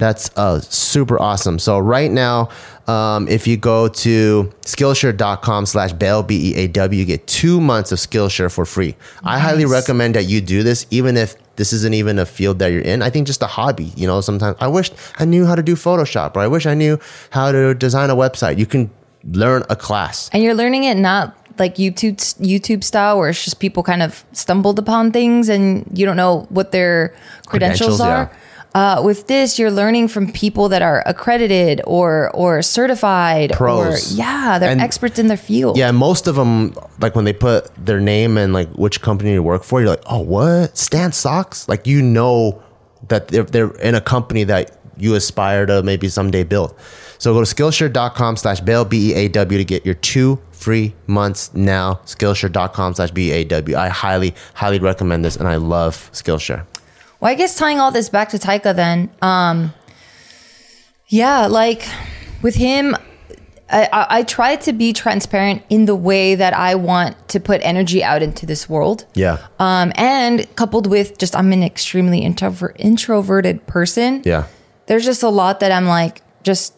that's uh, super awesome. So right now, um, if you go to Skillshare.com slash Bell, B-E-A-W, you get two months of Skillshare for free. I highly recommend that you do this, even if this isn't even a field that you're in. I think just a hobby, you know, sometimes I wish I knew how to do Photoshop or I wish I knew how to design a website. You can learn a class. And you're learning it not like YouTube YouTube style, where it's just people kind of stumbled upon things and you don't know what their credentials, Credentials, are. Uh, with this, you're learning from people that are accredited or or certified. Pros. Or, yeah, they're And- experts in their field. Yeah, most of them, like when they put their name and like which company you work for, you're like, oh, what? Stan Socks? Like you know that they're, they're in a company that you aspire to maybe someday build. So go to Skillshare.com slash Bail, B-E-A-W to get your two free months now. Skillshare.com slash B-E-A-W. I highly, highly recommend this and I love Skillshare. Well, I guess tying all this back to Taika, then, um, yeah, like with him, I, I, I try to be transparent in the way that I want to put energy out into this world. Yeah. Um, and coupled with just I'm an extremely introvert, introverted person. Yeah. There's just a lot that I'm like, just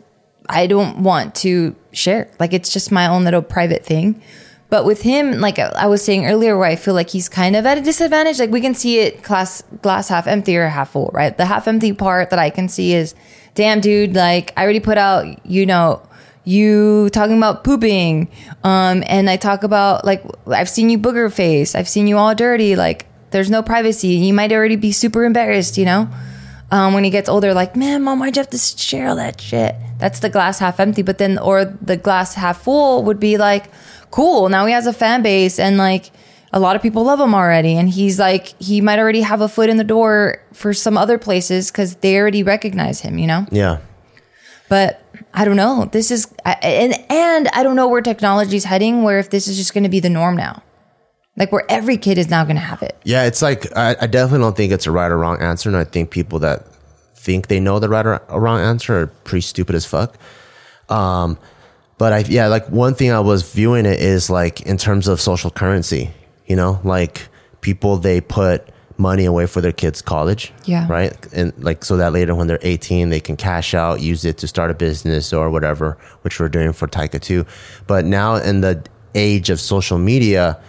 I don't want to share. Like it's just my own little private thing. But with him, like I was saying earlier, where I feel like he's kind of at a disadvantage. Like we can see it glass glass half empty or half full, right? The half empty part that I can see is, damn, dude, like I already put out, you know, you talking about pooping, um, and I talk about like I've seen you booger face, I've seen you all dirty, like there's no privacy. You might already be super embarrassed, you know. Um, when he gets older, like, man, mom, why'd you have to share all that shit? That's the glass half empty. But then, or the glass half full would be like, cool. Now he has a fan base and like a lot of people love him already. And he's like, he might already have a foot in the door for some other places because they already recognize him, you know? Yeah. But I don't know. This is, I- and, and I don't know where technology's heading, where if this is just going to be the norm now. Like where every kid is now going to have it. Yeah, it's like I, I definitely don't think it's a right or wrong answer, and I think people that think they know the right or or wrong answer are pretty stupid as fuck. Um, but I yeah, like one thing I was viewing it is like in terms of social currency, you know, like people they put money away for their kids' college, Yeah. right, and like so that later when they're eighteen, they can cash out, use it to start a business or whatever, which we're doing for Taika too. But now in the age of social media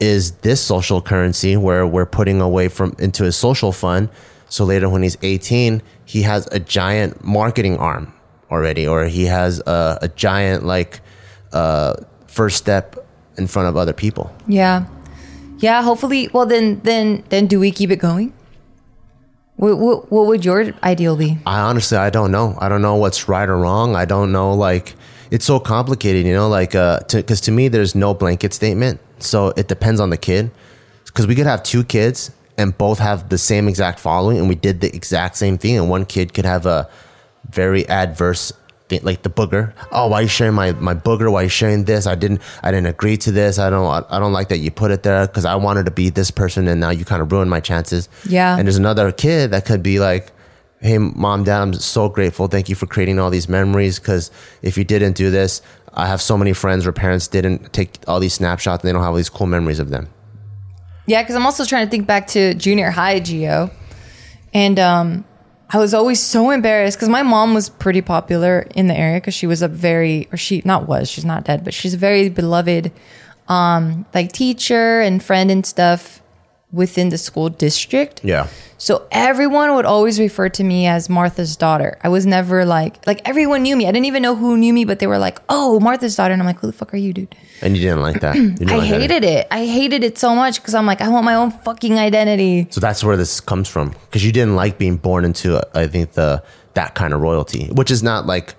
is this social currency where we're putting away from into a social fund. So later when he's 18, he has a giant marketing arm already, or he has a, a giant like uh, first step in front of other people. Yeah. Yeah, hopefully. Well, then, then, then do we keep it going? What, what, what would your ideal be? I honestly, I don't know. I don't know what's right or wrong. I don't know. Like, it's so complicated, you know. Like, uh, because to, me, there's no blanket statement. So it depends on the kid. Because we could have two kids and both have the same exact following, and we did the exact same thing, and one kid could have a very adverse thing, like the booger. Oh, why are you sharing my my booger? Why are you sharing this? I didn't I didn't agree to this. I don't I don't like that you put it there because I wanted to be this person, and now you kind of ruined my chances. Yeah. And there's another kid that could be like, hey, mom, dad, I'm so grateful. Thank you for creating all these memories. Because if you didn't do this, I have so many friends where parents didn't take all these snapshots and they don't have all these cool memories of them. Yeah, because I'm also trying to think back to junior high Geo, and um, I was always so embarrassed because my mom was pretty popular in the area because she was a very, or she not was, she's not dead, but she's a very beloved, um, like teacher and friend and stuff within the school district. Yeah. So everyone would always refer to me as Martha's daughter. I was never like like everyone knew me. I didn't even know who knew me, but they were like, "Oh, Martha's daughter," and I'm like, "Who the fuck are you, dude?" And you didn't like that. You didn't I like that. hated it. I hated it so much because I'm like, I want my own fucking identity. So that's where this comes from because you didn't like being born into, I think the that kind of royalty, which is not like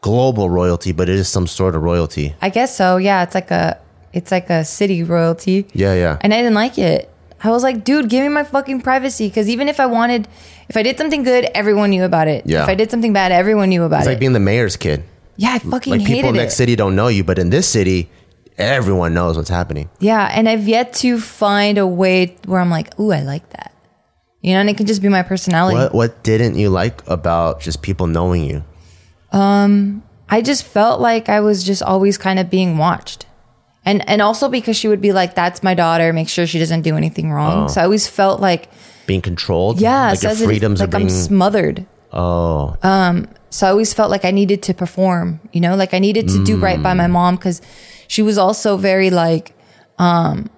global royalty, but it is some sort of royalty. I guess so. Yeah, it's like a it's like a city royalty. Yeah, yeah. And I didn't like it. I was like, dude, give me my fucking privacy. Because even if I wanted, if I did something good, everyone knew about it. Yeah. If I did something bad, everyone knew about It's it. It's like being the mayor's kid. yeah, I fucking Like people in next it. city don't know you, but in this city, everyone knows what's happening. Yeah, and I've yet to find a way where I'm like, ooh, I like that. You know, and it can just be my personality. What what didn't you like about just people knowing you? Um, I just felt like I was just always kind of being watched. And and also because she would be like, That's my daughter, make sure she doesn't do anything wrong. So I always felt like, Being controlled? yeah, like your says it- freedoms like are being. I'm smothered. oh, So I always felt like I needed to perform, you know, like I needed to do right by my mom because she was also very like, um,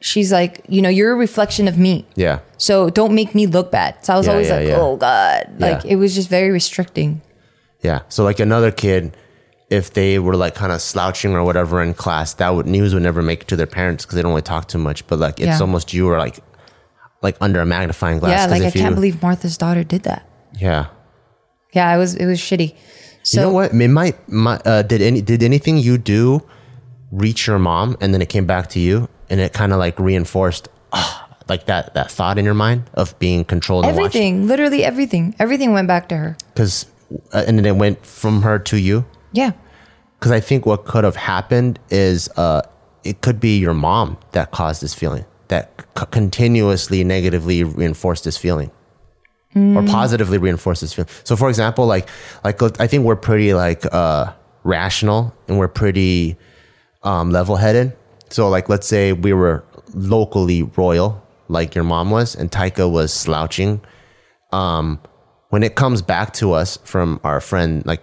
she's like, you know, you're a reflection of me. yeah. So don't make me look bad. So I was Yeah, always yeah, like, yeah. oh God. Like it was just very restricting. Yeah. So like another kid, if they were like kind of slouching or whatever in class, that would news would never make it to their parents because they don't really talk too much. But like it's Yeah. almost you were like like under a magnifying glass. Yeah, like I you- can't believe Martha's daughter did that. Yeah. Yeah, it was it was shitty. So you know what? It might, might uh, did any did anything you do reach your mom and then it came back to you and it kind of like reinforced ah, like that that thought in your mind of being controlled everything, literally everything, everything went back to her. because uh, and then it went from her to you Yeah. because I think what could have happened is uh, it could be your mom that caused this feeling that c- continuously negatively reinforced this feeling or positively reinforced this feeling. So, for example, like like I think we're pretty like uh, rational and we're pretty um, level headed. So, like let's say we were locally royal, like your mom was, and Taika was slouching. Um, when it comes back to us from our friend like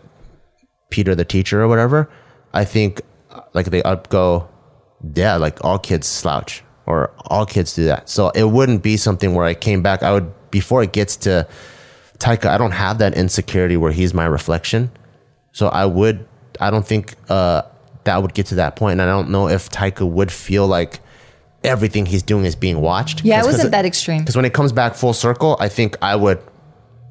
Peter the teacher or whatever, I think uh, like they up go, yeah, like all kids slouch or all kids do that. So it wouldn't be something where I came back. I would before it gets to Taika, I don't have that insecurity where he's my reflection. So I would, I don't think uh, that would get to that point. point, and I don't know if Taika would feel like everything he's doing is being watched. Yeah, it wasn't that extreme. Because when it comes back full circle, I think I would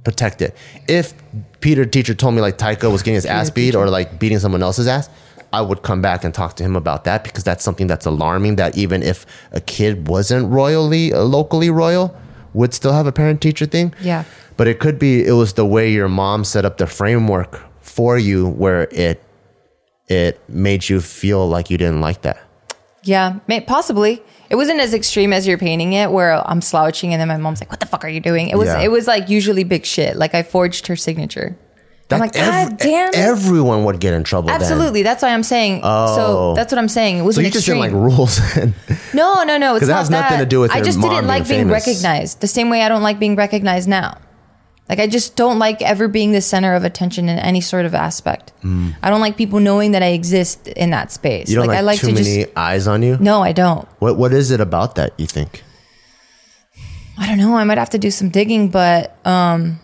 protect it. If Peter teacher told me like Taika was getting his ass beat or like beating someone else's ass, I would come back and talk to him about that because that's something that's alarming. That even if a kid wasn't royally uh, locally royal, would still have a parent teacher thing. Yeah. But it could be it was the way your mom set up the framework for you where it it made you feel like you didn't like that. Yeah, possibly. It wasn't as extreme as you're painting it, where I'm slouching and then my mom's like, "What the fuck are you doing?" It was. Yeah. It was like usually big shit. Like I forged her signature. I'm like, ev- God damn. Everyone would get in trouble. then. Absolutely. That's why I'm saying. Oh. So that's what I'm saying. It wasn't you just didn't like rules. and- no, no, no. It's 'Cause that not has nothing that. to do with I just didn't like being being famous. recognized. The same way I don't like being recognized now. Like I just don't like ever being the center of attention in any sort of aspect. I don't like people knowing that I exist in that space. Mm. you don't like, I like too to many just. eyes on you. No, I don't. What what is it about that you think? I don't know. I might have to do some digging, but um,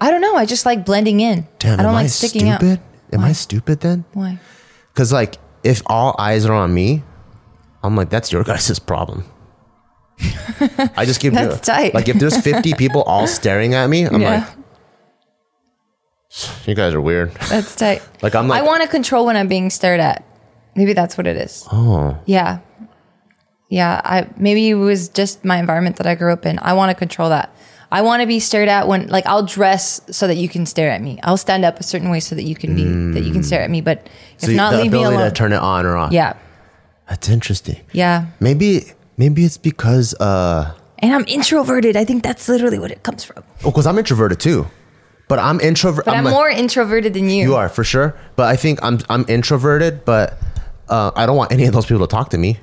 I don't know. I just like blending in. Damn, I don't like I sticking out. stupid? Am I stupid then? Why? Because like if all eyes are on me, I'm like that's your guys' problem. I just keep That's tight. Like if there's 50 people all staring at me, I'm yeah, like, you guys are weird. that's tight. Like I'm like, I want to control when I'm being stared at. Maybe that's what it is. oh, Yeah. Yeah, I maybe it was just my environment that I grew up in. I want to control that. I want to be stared at when like I'll dress so that you can stare at me. I'll stand up a certain way so that you can be that you can stare at me, but if so not the leave me ability alone. to turn it on or off. yeah. that's interesting. Yeah. Maybe maybe it's because uh, And I'm introverted. I think that's literally what it comes from. oh, because I'm introverted too, but I'm introvert. But I'm, like- more introverted than you. You are for sure, but I think I'm I'm introverted, but uh, I don't want any of those people to talk to me.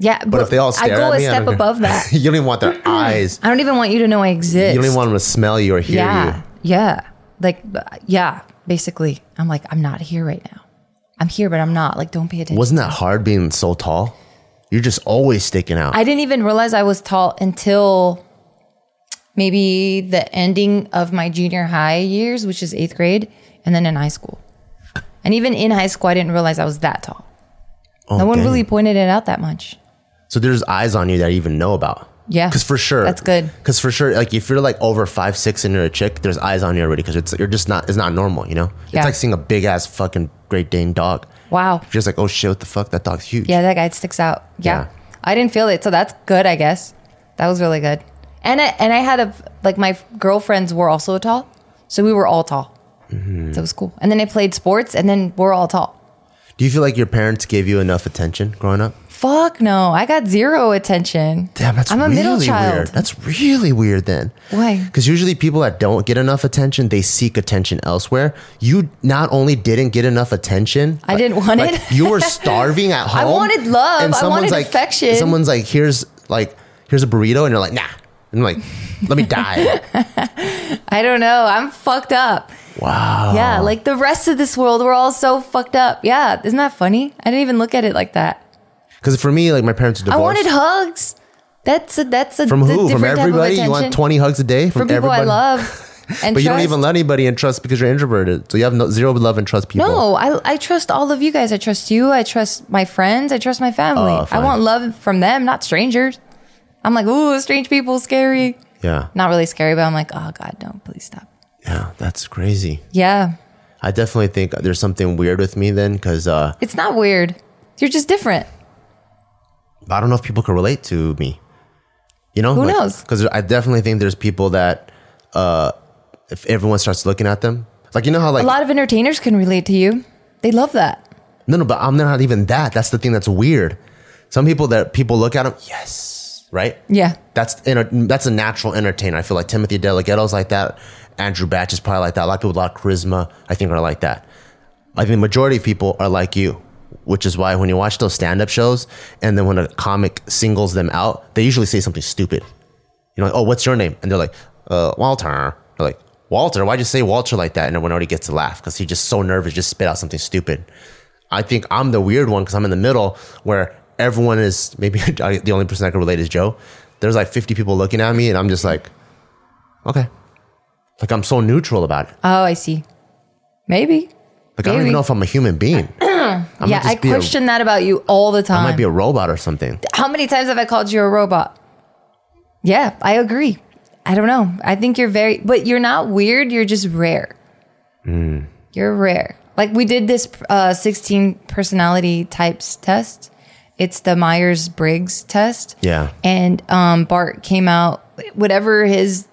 Yeah, but, But if they all stare I go at a me, I step above that. you don't even want their eyes. I don't even want you to know I exist. You don't even want them to smell you or hear yeah, you. yeah, like yeah. Basically, I'm like I'm not here right now. I'm here, but I'm not. Like, don't pay attention. Wasn't that hard being so tall? You're just always sticking out. I didn't even realize I was tall until maybe the ending of my junior high years, which is eighth grade, and then in high school. And even in high school, I didn't realize I was that tall. Oh, no one dang. really pointed it out that much. So there's eyes on you that I even know about. Yeah. Because for sure. That's good. Because for sure, like if you're like over five six and you're a chick, there's eyes on you already. Because it's you're just not. It's not normal. You know. Yeah. It's like seeing a big ass fucking Great Dane dog. Wow. Just like, oh shit, what the fuck? That dog's huge. Yeah, that guy sticks out. Yeah. Yeah. I didn't feel it, so that's good, I guess. That was really good. And I, and I had a like my girlfriends were also tall, so we were all tall. Mm-hmm. So it was cool. And then I played sports, and then we're all tall. Do you feel like your parents gave you enough attention growing up? Fuck no, I got zero attention. Damn, that's I'm a really middle child. weird. That's really weird then. Why? Because usually people that don't get enough attention, they seek attention elsewhere. You not only didn't get enough attention, I didn't want like, it. you were starving at home. I wanted love. I someone's wanted like, affection. Someone's like, here's like, here's a burrito, and you're like, nah. And I'm like, let me die. I don't know. I'm fucked up. wow. Yeah, like the rest of this world, we're all so fucked up. Yeah, isn't that funny? I didn't even look at it like that. Because for me, like my parents are divorced. I wanted hugs. That's a that's a from who? From everybody? You want 20 hugs a day from, from people everybody? I love. And But you don't even let anybody in trust because you're introverted. So you have no, zero love and trust people. No, I I trust all of you guys. I trust you. I trust my friends. I trust my family. Oh, I want love from them, not strangers. I'm like, ooh, strange people, scary. Yeah. Not really scary, but I'm like, oh god, no, please stop. Yeah. That's crazy. Yeah, I definitely think there's something weird with me then because uh, it's not weird. You're just different. I don't know if people can relate to me. You know, Who knows? Because I definitely think there's people that uh, if everyone starts looking at them, like you know how like A lot of entertainers can relate to you. They love that. no no, but I'm not even that. That's the thing that's weird. Some people that people look at them, yes, right? Yeah. That's enter- that's a natural entertainer. I feel like Timothy DeLaGhetto's like that. Andrew Batch is probably like that. A lot of people with a lot of charisma, I think, are like that. I think the majority of people are like you, which is why when you watch those stand-up shows, and then when a comic singles them out, they usually say something stupid. You know, like, oh, what's your name? And they're like, uh, Walter. They're like, Walter, why'd you say Walter like that? And everyone already gets to laugh because he's just so nervous, just spit out something stupid. I think I'm the weird one because I'm in the middle where everyone is maybe the only person I can relate is Joe. There's like 50 people looking at me, and I'm just like, okay. Like I'm so neutral about it. Oh, I see. Maybe. Like I don't even know if I'm a human being. I yeah, I be a- question that about you all the time. I might be a robot or something. How many times have I called you a robot? Yeah, I agree. I don't know. I think you're very, but you're not weird. You're just rare. You're rare. Like we did this uh, 16 personality types test. It's the Myers Briggs test. Yeah. And um, Bart came out, whatever his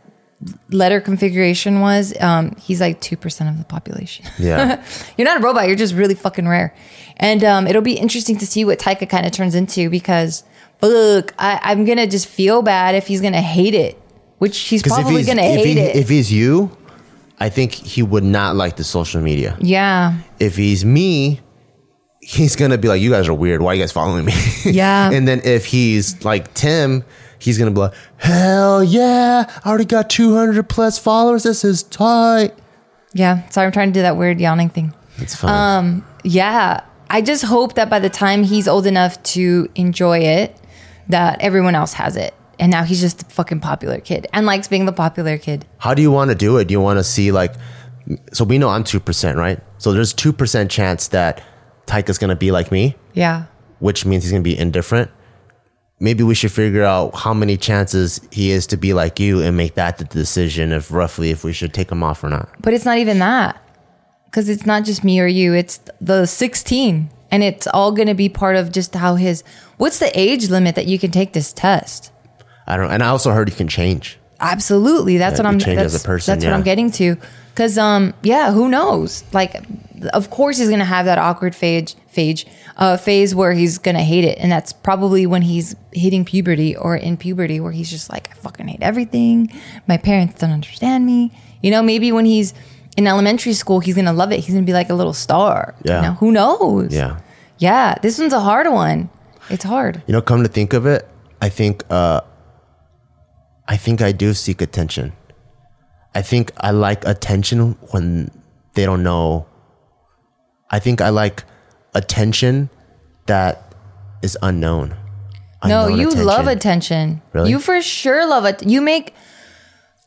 letter configuration was, um, he's like 2% of the population. Yeah. you're not a robot. You're just really fucking rare. And um, it'll be interesting to see what Taika kind of turns into because, look, I, I'm going to just feel bad if he's going to hate it, which he's probably going to hate he, it. if he's you, I think he would not like the social media. yeah. If he's me, he's gonna be like, "You guys are weird. Why are you guys following me?" Yeah. and then if he's like Tim, he's gonna be like, "Hell yeah! I already got 200 plus followers. This is tight." Yeah. Sorry, I'm trying to do that weird yawning thing. It's fine. Um, yeah. I just hope that by the time he's old enough to enjoy it, that everyone else has it. And now he's just a fucking popular kid and likes being the popular kid. How do you want to do it? Do you want to see like? So we know I'm two percent, right? So there's two percent chance that Tyke is gonna be like me. Yeah. which means he's going to be indifferent. Maybe we should figure out how many chances he is to be like you and make that the decision of roughly if we should take him off or not. But it's not even that. Because it's not just me or you, it's the 16. And it's all going to be part of just how his. What's the age limit that you can take this test? I don't. And I also heard he can change. Absolutely. That's Yeah, what I'm. change That's, as a person, that's what. I'm getting to. Because um, yeah, who knows? Like, of course he's gonna have that awkward phase, phase, uh, phase where he's gonna hate it, and that's probably when he's hitting puberty or in puberty, where he's just like, I fucking hate everything. My parents don't understand me. You know, maybe when he's in elementary school, he's gonna love it. He's gonna be like a little star. Yeah. You know, who knows? Yeah. Yeah. This one's a hard one. It's hard. You know, come to think of it, I think. uh I think I do seek attention. I think I like attention when they don't know. I think I like attention that is unknown. No, Unknown you love attention. Really? You for sure love it. You make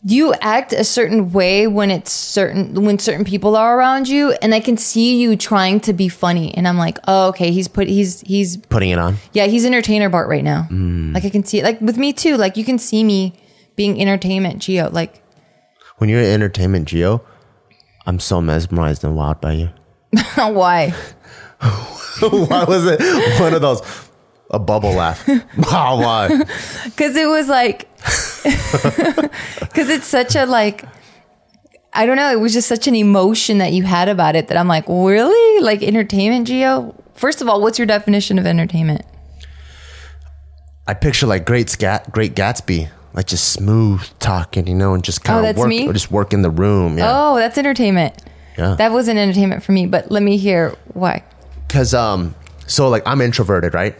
you act a certain way when it's certain when certain people are around you and I can see you trying to be funny and I'm like, "Oh, okay, he's put he's he's Putting it on. yeah, he's entertainer Bart right now." Mm. Like I can see it. Like with me too. Like you can see me being entertainment Geo. Like When you're in entertainment, Geo, I'm so mesmerized and wild by you. why? Why was it one of those? A bubble laugh. Wow, ah, why? Cuz it was like cuz it's such a like I don't know, it was just such an emotion that you had about it that I'm like, "Really? Like entertainment Geo?" First of all, what's your definition of entertainment? I picture like great scat, great Gatsby, like just smooth talking, you know, and just kind Oh, of work, me? or just work in the room. Yeah, Oh, that's entertainment. yeah. That wasn't entertainment for me, but let me hear why. Because um, so like I'm introverted, right?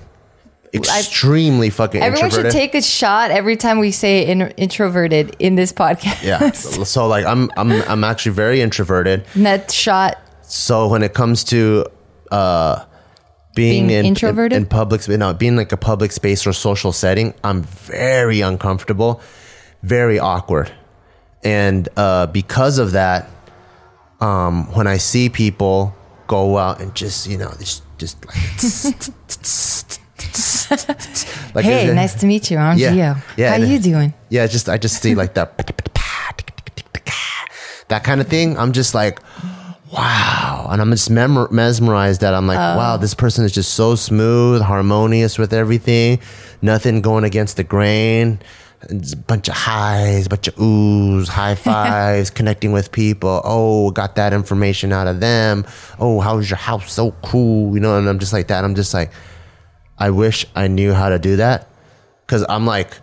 Extremely fucking Everyone introverted. should take a shot every time we say in, introverted in this podcast. yeah. So, so, like I'm I'm I'm actually very introverted. Net shot. So when it comes to uh being, Being in, introverted? in, in public sp- no, being like a public space or social setting, I'm very uncomfortable, very awkward. And uh because of that, um when I see people go out and just, you know, just just like like Hey, nice to meet you. I'm Yeah. Gio. Yeah, How you doing? yeah, just I just see like that that kind of thing. I'm just like, wow, and I'm just memor- mesmerized that I'm like, oh. wow, this person is just so smooth, harmonious with everything, nothing going against the grain. It's a bunch of highs, a bunch of oohs, high fives, connecting with people. Oh, got that information out of them. Oh, how's your house? So cool, you know. And I'm just like that. I'm just like, I wish I knew how to do that, because I'm like,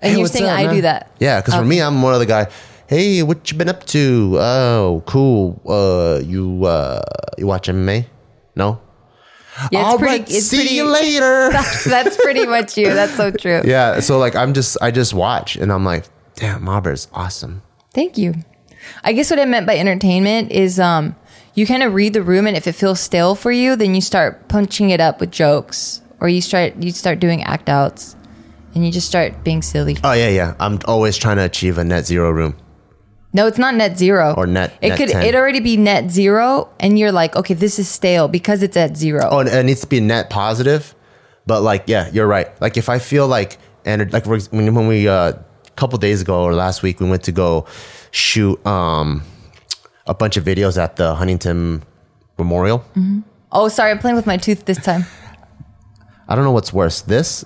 And you're saying up, I man? do that. Yeah, because for me, I'm more of the guy. Hey, what you been up to? Oh, cool. Uh, you uh, you watching me? No. Yeah, it's All pretty. right, see pretty, you later. That's, that's pretty much you. That's so true. yeah. So like, I'm just I just watch, and I'm like, damn, Marber's awesome. Thank you. I guess what I meant by entertainment is um you kind of read the room and if it feels stale for you, then you start punching it up with jokes or you start you start doing act outs and you just start being silly. Oh yeah, yeah. I'm always trying to achieve a net zero room. No, it's not net zero. Or net- It net could 10. it already be net zero and you're like, okay, this is stale because it's at zero. Oh, and it needs to be net positive. But like, yeah, you're right. Like if I feel like and like when when we uh a couple days ago or last week we went to go shoot um a bunch of videos at the Huntington Memorial. Oh, sorry, I'm playing with my tooth this time. I don't know what's worse, this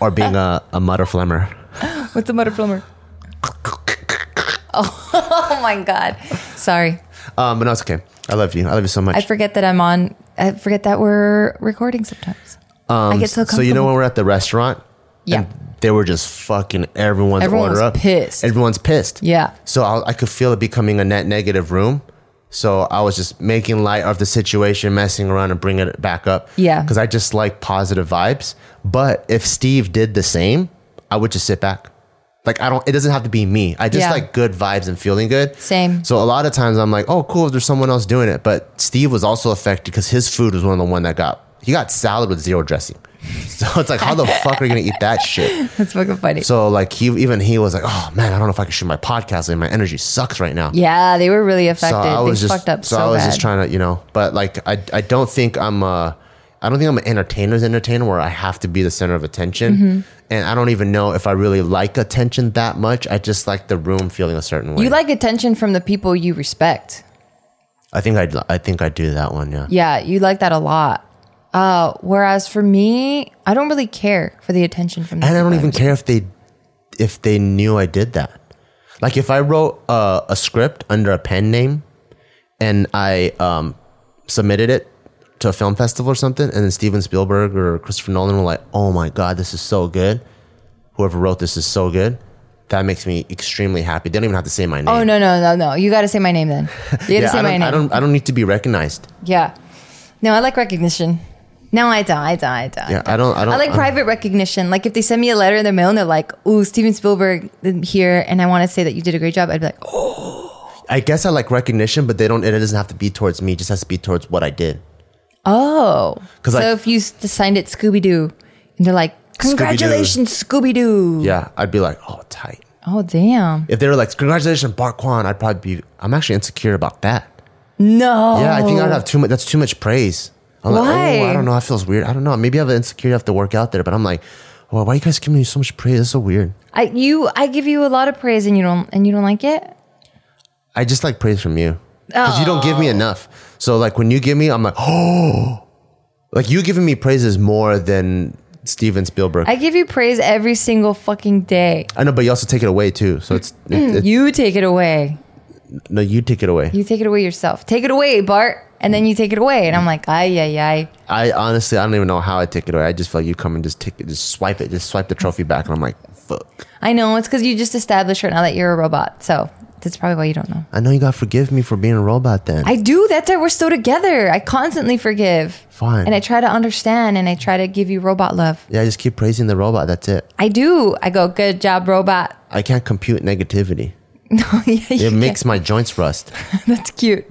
or being a, a mutter flemmer. What's a mutter plumber? Oh, oh my god. Sorry. Um, but no, it's okay. I love you. I love you so much. I forget that I'm on. I forget that we're recording sometimes. I get so Um, so you know when we're at the restaurant, Yeah. they were just fucking everyone's Everyone order was up. pissed. Everyone's pissed. Yeah. So I, I could feel it becoming a net negative room. So I was just making light of the situation, messing around and bringing it back up. Yeah. Because I just like positive vibes. But if Steve did the same, I would just sit back. Like I don't. It doesn't have to be me. I just Yeah. like good vibes and feeling good. Same. So a lot of times I'm like, oh, cool. There's someone else doing it. But Steve was also affected because his food was one of the one that got. He got salad with zero dressing. So it's like, how the fuck are you gonna eat that shit? That's fucking funny. So like he even he was like, oh man, I don't know if I can shoot my podcast. Like my energy sucks right now. yeah, they were really affected. So I was they just fucked up so, so, I was bad. just trying to you know, but like I I don't think I'm uh I don't think I'm an entertainer's entertainer where I have to be the center of attention. Mm-hmm. And I don't even know if I really like attention that much. I just like the room feeling a certain way. you like attention from the people you respect. I think I I think I do that one. Yeah. Yeah, you like that a lot. Uh, whereas for me, I don't really care for the attention from. The and I don't even care if they if they knew I did that. Like if I wrote uh, a script under a pen name and I um, submitted it to a film festival or something, and then Steven Spielberg or Christopher Nolan were like, "Oh my god, this is so good! Whoever wrote this is so good." That makes me extremely happy. They don't even have to say my oh, name. Oh no no no no! You got to say my name then. You got to yeah, say I my don't, name. I don't. I don't need to be recognized. Yeah. No, I like recognition. No, I don't. I don't. I don't. Yeah, I don't. I don't. I like I- private recognition. Like if they send me a letter in the mail and they're like, "Ooh, Steven Spielberg here," and I want to say that you did a great job, I'd be like, "Oh, I guess I like recognition, but they don't. It doesn't have to be towards me. It just has to be towards what I did. Oh." 'Cause, so like- if you s- signed it Scooby Doo, and they're like, "Congratulations, Scooby Doo." Yeah, I'd be like, "Oh, tight." Oh damn. If they were like, "Congratulations, Bart Kwan," I'd probably be. I'm actually insecure about that. No. Yeah, I think I'd have too much. That's too much praise. I'm like, Why? oh, I don't know. That feels weird. I don't know. Maybe I have an insecurity. I have to work out there. But I'm like, well, why are you guys giving me so much praise? That's so weird. I you I give you a lot of praise and you don't and you don't like it. I just like praise from you because you don't give me oh. enough. So like when you give me, I'm like, oh, like you giving me praises more than Steven Spielberg. I give you praise every single fucking day. I know, but you also take it away too. So it's, it, mm, it- You take it away. no, you take it away. You take it away yourself. Take it away, Bart. And then you take it away. And I'm like, ay, ay, ay. I honestly, I don't even know how I take it away. I just feel like you come and just take it, just swipe it, just swipe the trophy back, and I'm like, fuck. I know. It's because you just established right now that you're a robot. So that's probably why you don't know. I know you gotta forgive me for being a robot. Then I do. That's why we're still together. I constantly forgive. Fine. And I try to understand and I try to give you robot love. yeah, I just keep praising the robot. That's it. I do. I go, good job, robot. I can't compute negativity. No, yeah, It makes my joints rust. That's cute.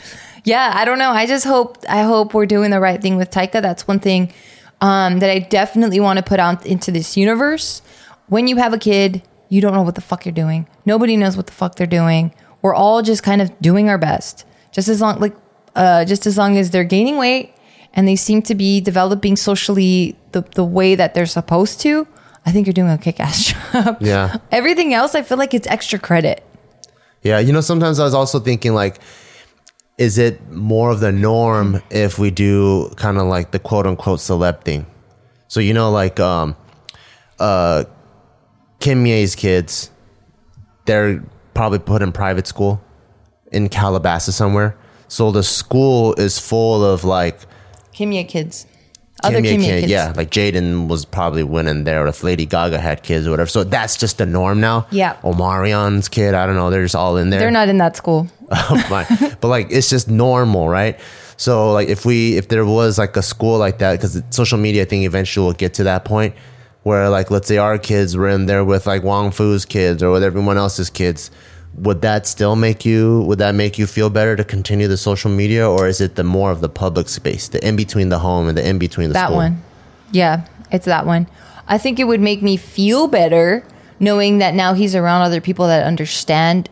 yeah, I don't know. I just hope I hope we're doing the right thing with Taika. That's one thing um, that I definitely want to put out into this universe. When you have a kid, you don't know what the fuck you're doing. Nobody knows what the fuck they're doing. We're all just kind of doing our best. Just as long like uh, just as long as they're gaining weight and they seem to be developing socially the, the way that they're supposed to, I think you're doing a kick ass job. Yeah. Everything else I feel like it's extra credit. Yeah, you know, sometimes I was also thinking like, is it more of the norm if we do kind of like the quote unquote celeb thing? So you know, like um, uh, Kimye's kids, they're probably put in private school in Calabasas somewhere. So the school is full of like Kimye kids. Other Kimye kid- kids. Yeah, like Jaden was probably winning there, or if Lady Gaga had kids or whatever. So that's just the norm now. Yeah. Omarion's kid, I don't know, they're just all in there. They're not in that school. Oh Fine. but like it's just normal, right? So like if we if there was like a school like that, because social media, I think eventually will get to that point where like let's say our kids were in there with like Wong Fu's kids or with everyone else's kids. Would that still make you? Would that make you feel better to continue the social media, or is it the more of the public space, the in between the home and the in between the That school? one. Yeah, it's that one. I think it would make me feel better knowing that now he's around other people that understand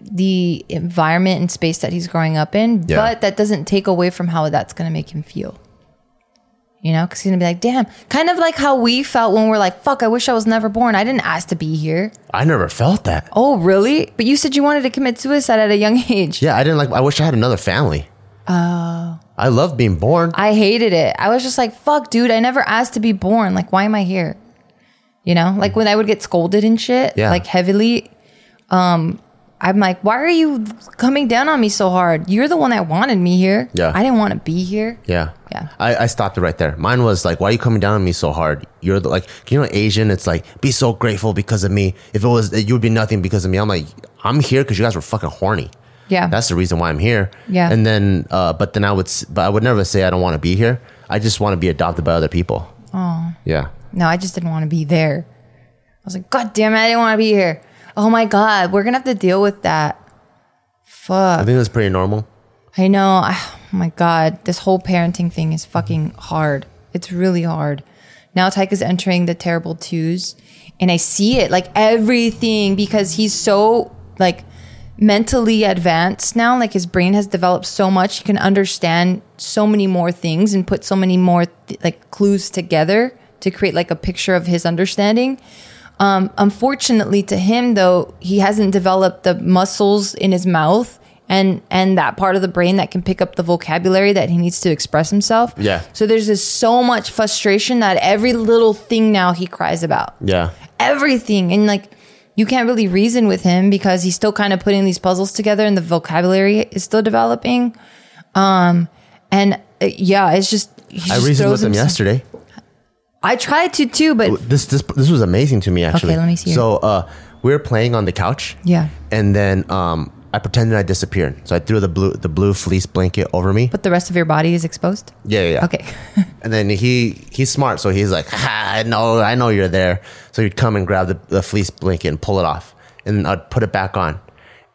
the environment and space that he's growing up in, Yeah. but that doesn't take away from how that's going to make him feel. You know, because he's gonna be like, damn, kind of like how we felt when we're like, fuck, I wish I was never born. I didn't ask to be here. I never felt that. Oh, really? But you said you wanted to commit suicide at a young age. Yeah, I didn't like. I wish I had another family. Oh. I love being born. I hated it. I was just like, fuck, dude, I never asked to be born. Like, why am I here? You know, like when I would get scolded and shit, Yeah. like heavily, um, I'm like, why are you coming down on me so hard? You're the one that wanted me here. Yeah. I didn't want to be here. Yeah. Yeah. I, I stopped it right there. Mine was like, why are you coming down on me so hard? You're the, like, you know, Asian, it's like, be so grateful because of me. If it was, you would be nothing because of me. I'm like, I'm here because you guys were fucking horny. Yeah. That's the reason why I'm here. Yeah. And then, uh, but then I would, but I would never say I don't want to be here. I just want to be adopted by other people. Oh. Yeah. No, I just didn't want to be there. I was like, God damn it, I didn't want to be here. Oh my God, we're gonna have to deal with that. Fuck. I think that's pretty normal. I know. I, oh my God, this whole parenting thing is fucking hard. It's really hard. Now Taika's entering the terrible twos, and I see it like everything because he's so like mentally advanced now. Like his brain has developed so much, he can understand so many more things and put so many more th- like clues together to create like a picture of his understanding. Um, unfortunately, to him though, he hasn't developed the muscles in his mouth and and that part of the brain that can pick up the vocabulary that he needs to express himself. Yeah. So there's just so much frustration that every little thing now he cries about Yeah. everything and like you can't really reason with him because he's still kind of putting these puzzles together and the vocabulary is still developing um and uh, yeah it's just I just reasoned with him himself- yesterday. I tried to too but This, this, this was amazing to me actually. let me see it. So, uh, we were playing on the couch. Yeah. And then, um, I pretended I disappeared. So I threw the blue, the blue fleece blanket over me. but the rest of your body is exposed Yeah, yeah. yeah. okay And then he he's smart, so he's like, ha, I know, I know you're there. So he'd come and grab the, the fleece blanket and pull it off, and I'd put it back on.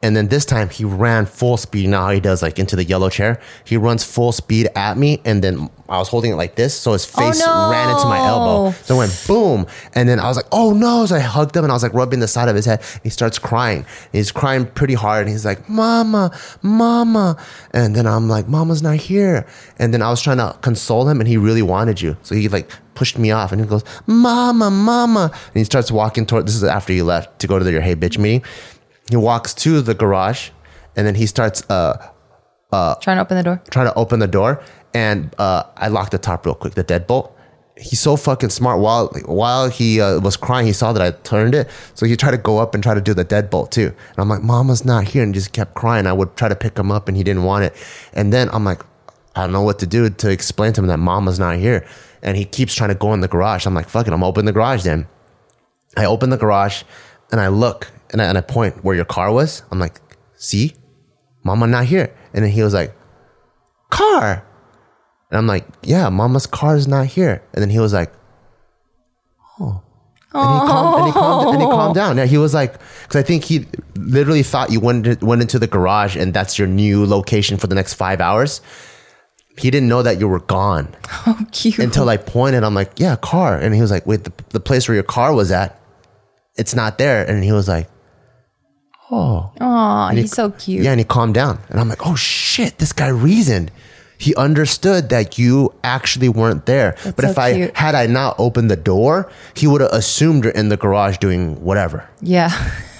And then this time he ran full speed. Now how he does like into the yellow chair. He runs full speed at me, and then I was holding it like this, so his oh, face no. ran into my elbow. So it went boom, and then I was like, oh no! So I hugged him, and I was like rubbing the side of his head. And he starts crying. And he's crying pretty hard, and he's like, "Mama, Mama," and then I'm like, "Mama's not here." And then I was trying to console him, and he really wanted you, so he like pushed me off, and he goes, "Mama, Mama," and he starts walking toward. This is after you left to go to your hey bitch meeting. He walks to the garage, and then he starts uh, trying to open the door trying to open the door, and uh, I locked the top real quick, the deadbolt. He's so fucking smart. While while he uh, was crying, he saw that I turned it, so he tried to go up and try to do the deadbolt too. And I'm like, "Mama's not here," and just kept crying. I would try to pick him up, and he didn't want it. And then I'm like, I don't know what to do to explain to him that Mama's not here, and he keeps trying to go in the garage. I'm like, "Fuck it, I'm open the garage then." I open the garage, and I look, and I, and I point where your car was. I'm like, "See, Mama not here," and then he was like car. And I'm like, yeah, mama's car is not here. And then he was like, oh. And he, calmed, and, he calmed, and he calmed down. Yeah, he was like, because I think he literally thought you went, went into the garage and that's your new location for the next five hours. He didn't know that you were gone oh cute until I pointed. I'm like, yeah, car. And he was like, wait, the, the place where your car was at, it's not there. And he was like, oh. He- he's so cute Yeah, and he calmed down. And I'm like, oh shit, this guy reasoned. He understood that you actually weren't there. but so if I cute. had I not opened the door, he would have assumed you're in the garage doing whatever. yeah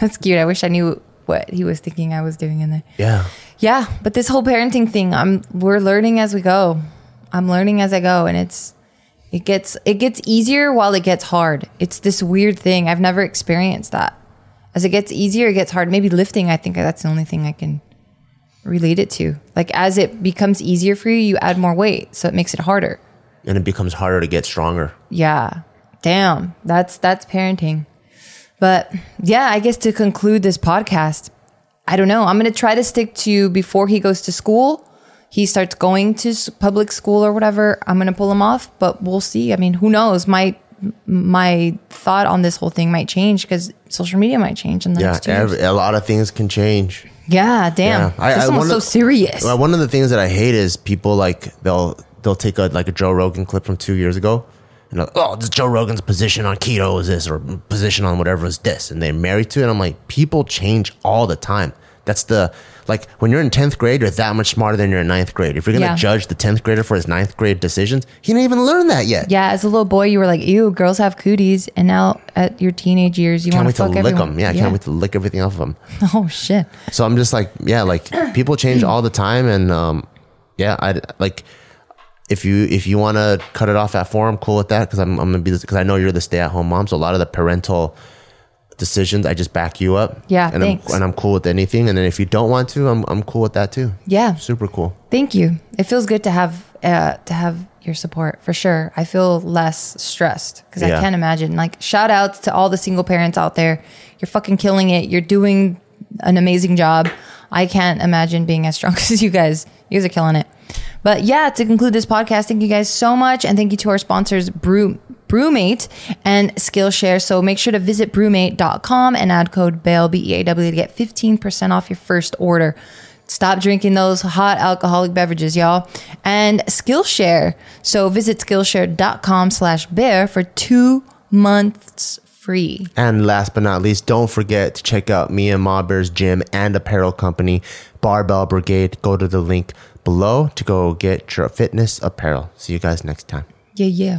that's cute i wish i knew what he was thinking i was doing in there Yeah. Yeah, but this whole parenting thing, I'm we're learning as we go. I'm learning as I go and it's it gets it gets easier while it gets hard. It's this weird thing. I've never experienced that. As it gets easier, it gets hard. Maybe lifting, I think that's the only thing I can relate it to. Like as it becomes easier for you, you add more weight, so it makes it harder. And it becomes harder to get stronger. Yeah. Damn. That's that's parenting. But yeah, I guess to conclude this podcast, I don't know. I'm going to try to stick to before he goes to school. He starts going to public school or whatever. I'm going to pull him off, but we'll see. I mean, who knows? My my thought on this whole thing might change because social media might change in the Yeah, next every, a lot of things can change. Yeah, damn. Yeah. I- this I one's so serious. Well, one of the things that I hate is people like they'll they'll take a like a Joe Rogan clip from two years ago, and they're like, oh, this Joe Rogan's position on keto is this, or position on whatever is this, and they're married to it. And I'm like, people change all the time. That's the like when you're in tenth grade, you're that much smarter than you're in ninth grade. If you're gonna Yeah. judge the tenth grader for his ninth grade decisions, he didn't even learn that yet. Yeah, as a little boy, you were like, "Ew, girls have cooties," and now at your teenage years, you want to to fuck lick everyone. them. Yeah, I can't wait to lick everything off of them. Oh shit. So I'm just like, yeah, like people change all the time, and um, yeah, I like if you if you want to cut it off at four, I'm cool with that because I'm I'm gonna be because I know you're the stay at home mom, so a lot of the parental decisions I just back you up. Yeah, and thanks. I'm and I'm cool with anything, and then if you don't want to, I'm I'm cool with that too. Yeah. super cool. Thank you. It feels good to have uh, to have your support for sure. I feel less stressed because Yeah. I can't imagine. Like shout outs to all the single parents out there. You're fucking killing it. You're doing an amazing job. I can't imagine being as strong as you guys. You guys are killing it. But yeah, to conclude this podcast, thank you guys so much, and thank you to our sponsors, Brew BrüMate and Skillshare. So make sure to visit brumate.com and add code BALE, B E A W, to get 15% off your first order. Stop drinking those hot alcoholic beverages, y'all. And Skillshare. So visit Skillshare.com slash bear for two months free. And last but not least, don't forget to check out me and Ma Bear's gym and apparel company, Barbell Brigade. Go to the link below to go get your fitness apparel. See you guys next time. Yeah, yeah.